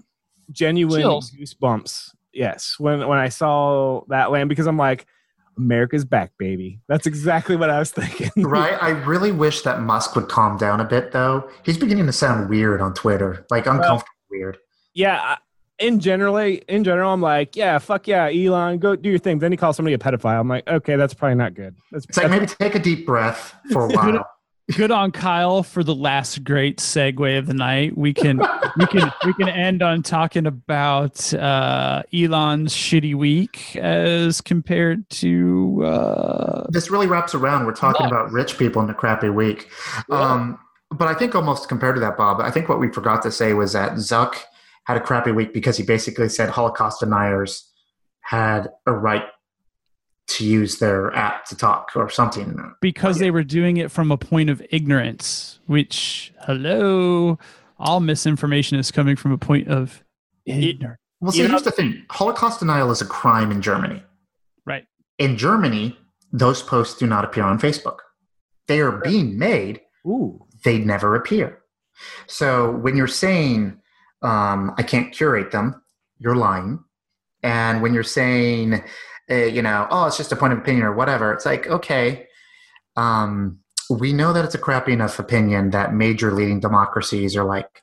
genuine Chills. goosebumps. Yes, when when I saw that land because I'm like, America's back, baby. That's exactly what I was thinking. right. I really wish that Musk would calm down a bit, though. He's beginning to sound weird on Twitter, like uncomfortable weird. Yeah. In generally, in general, I'm like, yeah, fuck yeah, Elon, go do your thing. Then he calls somebody a pedophile. I'm like, okay, that's probably not good. That's, It's like that's- maybe take a deep breath for a while. Good on Kyle for the last great segue of the night. We can we can we can end on talking about uh, Elon's shitty week as compared to uh, this really wraps around. We're talking Musk. about rich people in a crappy week. Um, but I think almost compared to that, Bob, I think what we forgot to say was that Zuck had a crappy week because he basically said Holocaust deniers had a right to use their app to talk or something. because they were doing it from a point of ignorance. Which hello, all misinformation is coming from a point of ignorance. Well, see, here's the thing Holocaust denial is a crime in Germany. Right. In Germany, those posts do not appear on Facebook. They are being made ooh, they never appear. So when you're saying, um, I can't curate them, you're lying. And when you're saying, uh, you know, oh, it's just a point of opinion or whatever, it's like, okay, um, we know that it's a crappy enough opinion that major leading democracies are like,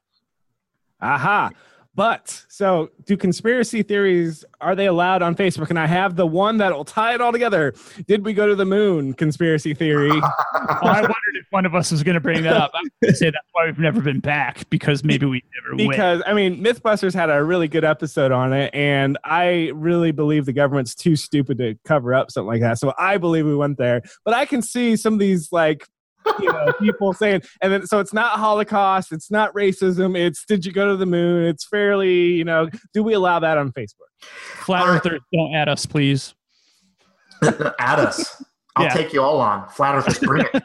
aha. But so, do conspiracy theories are they allowed on Facebook? And I have the one that will tie it all together. Did we go to the moon? Conspiracy theory. Oh, I wondered if one of us was going to bring that up. I to say that's why we've never been back because maybe we never went. because I mean, MythBusters had a really good episode on it, and I really believe the government's too stupid to cover up something like that. So I believe we went there, but I can see some of these like. You know, people saying, and then so it's not Holocaust, it's not racism, it's did you go to the moon? It's fairly, you know, do we allow that on Facebook? Flat All right. Earthers, don't add us, please. add us. I'll Yeah. take you all on. Flat Earthers, bring it.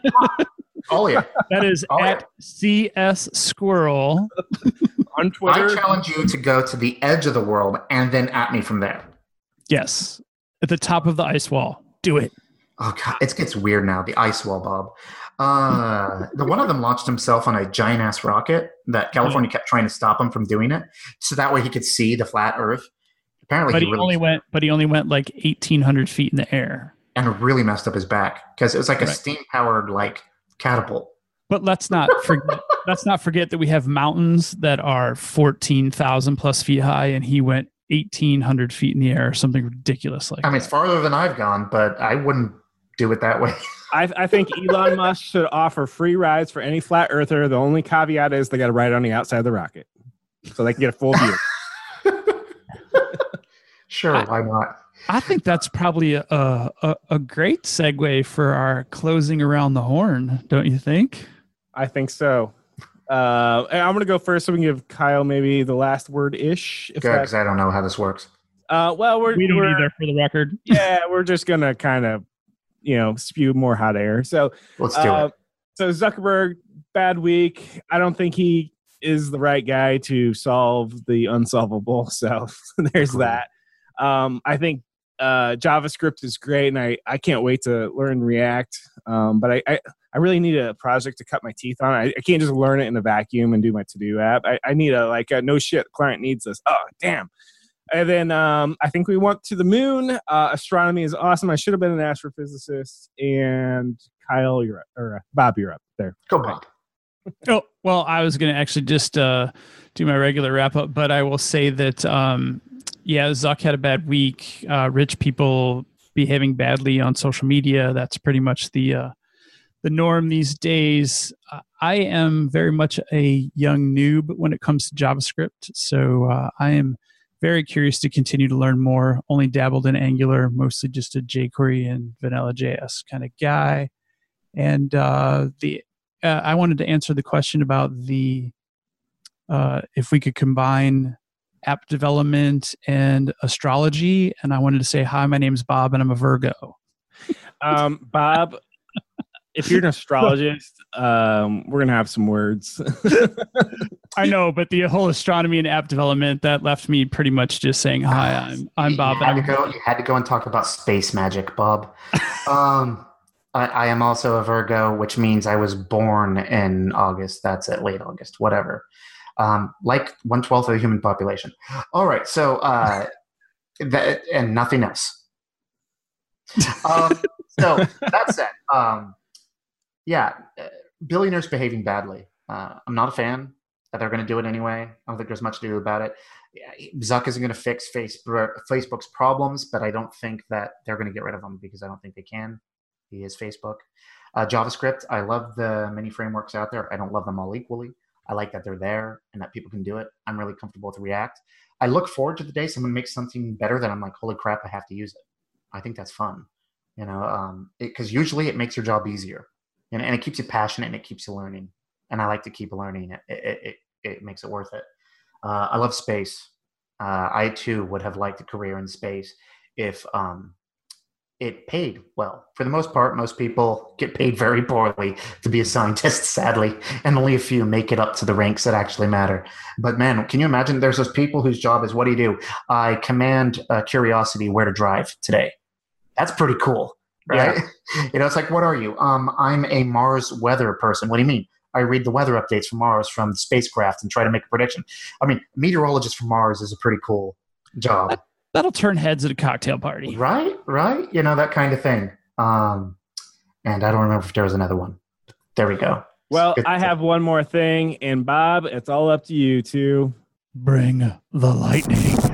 all of you. That is Oh, yeah. at CS Squirrel. On Twitter. I challenge you to go to the edge of the world and then at me from there. Yes, at the top of the ice wall. Do it. Oh god, it gets weird now. The ice wall, Bob. Uh, the one of them launched himself on a giant ass rocket that California kept trying to stop him from doing it, so that way he could see the flat Earth. Apparently, But he he really only went. But he only went like eighteen hundred feet in the air. and really messed up his back because it was like a steam powered like catapult. But let's not forget. let's not forget that we have mountains that are fourteen thousand plus feet high, and he went eighteen hundred feet in the air, or something ridiculous like. I mean, it's farther than I've gone, but I wouldn't do it that way. I, I think Elon Musk should offer free rides for any flat earther. The only caveat is they got to ride on the outside of the rocket, so they can get a full view. sure, why not? I think that's probably a, a a great segue for our closing around the horn, don't you think? I think so. Uh, I'm gonna go first, so we can give Kyle maybe the last word ish. If Good, because I don't know how this works. Uh, well, we're We don't we're, either, for the record. Yeah, we're just gonna kind of, you know, spew more hot air. So, Let's do uh, it. so Zuckerberg, bad week. I don't think he is the right guy to solve the unsolvable. So there's Agreed. that. Um, I think uh, JavaScript is great, and I, I can't wait to learn React. Um, but I, I, I really need a project to cut my teeth on. I, I can't just learn it in a vacuum and do my to do app. I, I need a like a no shit client needs this. Oh damn. And then um, I think we went to the moon. Uh, astronomy is awesome. I should have been an astrophysicist. And Kyle, you're up, or uh, Bob, you're up there. Go Bob. Oh, well, I was going to actually just uh, do my regular wrap up, but I will say that, um, yeah, Zuck had a bad week. Uh, rich people behaving badly on social media. That's pretty much the uh, the norm these days. Uh, I am very much a young noob when it comes to JavaScript, so uh, I am very curious to continue to learn more. Only dabbled in Angular, mostly just a jQuery and vanilla JS kind of guy. And uh, the uh, I wanted to answer the question about the uh, if we could combine app development and astrology. And I wanted to say, hi, my name's Bob, and I'm a Virgo. Um, Bob, if you're an astrologist, um, we're gonna have some words. I know, but the whole astronomy and app development that left me pretty much just saying, hi, I'm I'm Bob. You had, to go, you had to go and talk about space magic, Bob. um, I, I am also a Virgo, which means I was born in August. That's it, late August, whatever. Um, like one twelfth of the human population. All right, so uh, that and nothing else. Um, so that said, um, yeah, uh, billionaires behaving badly. Uh, I'm not a fan that they're going to do it anyway. I don't think there's much to do about it. Zuck isn't going to fix Facebook, Facebook's problems, but I don't think that they're going to get rid of them because I don't think they can. He is Facebook. Uh, JavaScript, I love the many frameworks out there. I don't love them all equally. I like that they're there and that people can do it. I'm really comfortable with React. I look forward to the day someone makes something better that I'm like, holy crap, I have to use it. I think that's fun, you know, because usually it makes your job easier and, and it keeps you passionate and it keeps you learning. And I like to keep learning. It it, it, it makes it worth it. Uh, I love space. Uh, I too would have liked a career in space if um, it paid well. For the most part, most people get paid very poorly to be a scientist, sadly, and only a few make it up to the ranks that actually matter. But man, can you imagine? There's those people whose job is what do you do? I command uh, Curiosity where to drive today. That's pretty cool, right? you know, it's like, what are you? Um, I'm a Mars weather person. What do you mean? I read the weather updates from Mars from the spacecraft and try to make a prediction. I mean, meteorologist from Mars is a pretty cool job. That'll turn heads at a cocktail party. Right, right. You know, that kind of thing. Um, and I don't remember if there was another one. There we go. well, Good. I have one more thing, and Bob, it's all up to you to Bring the lightning.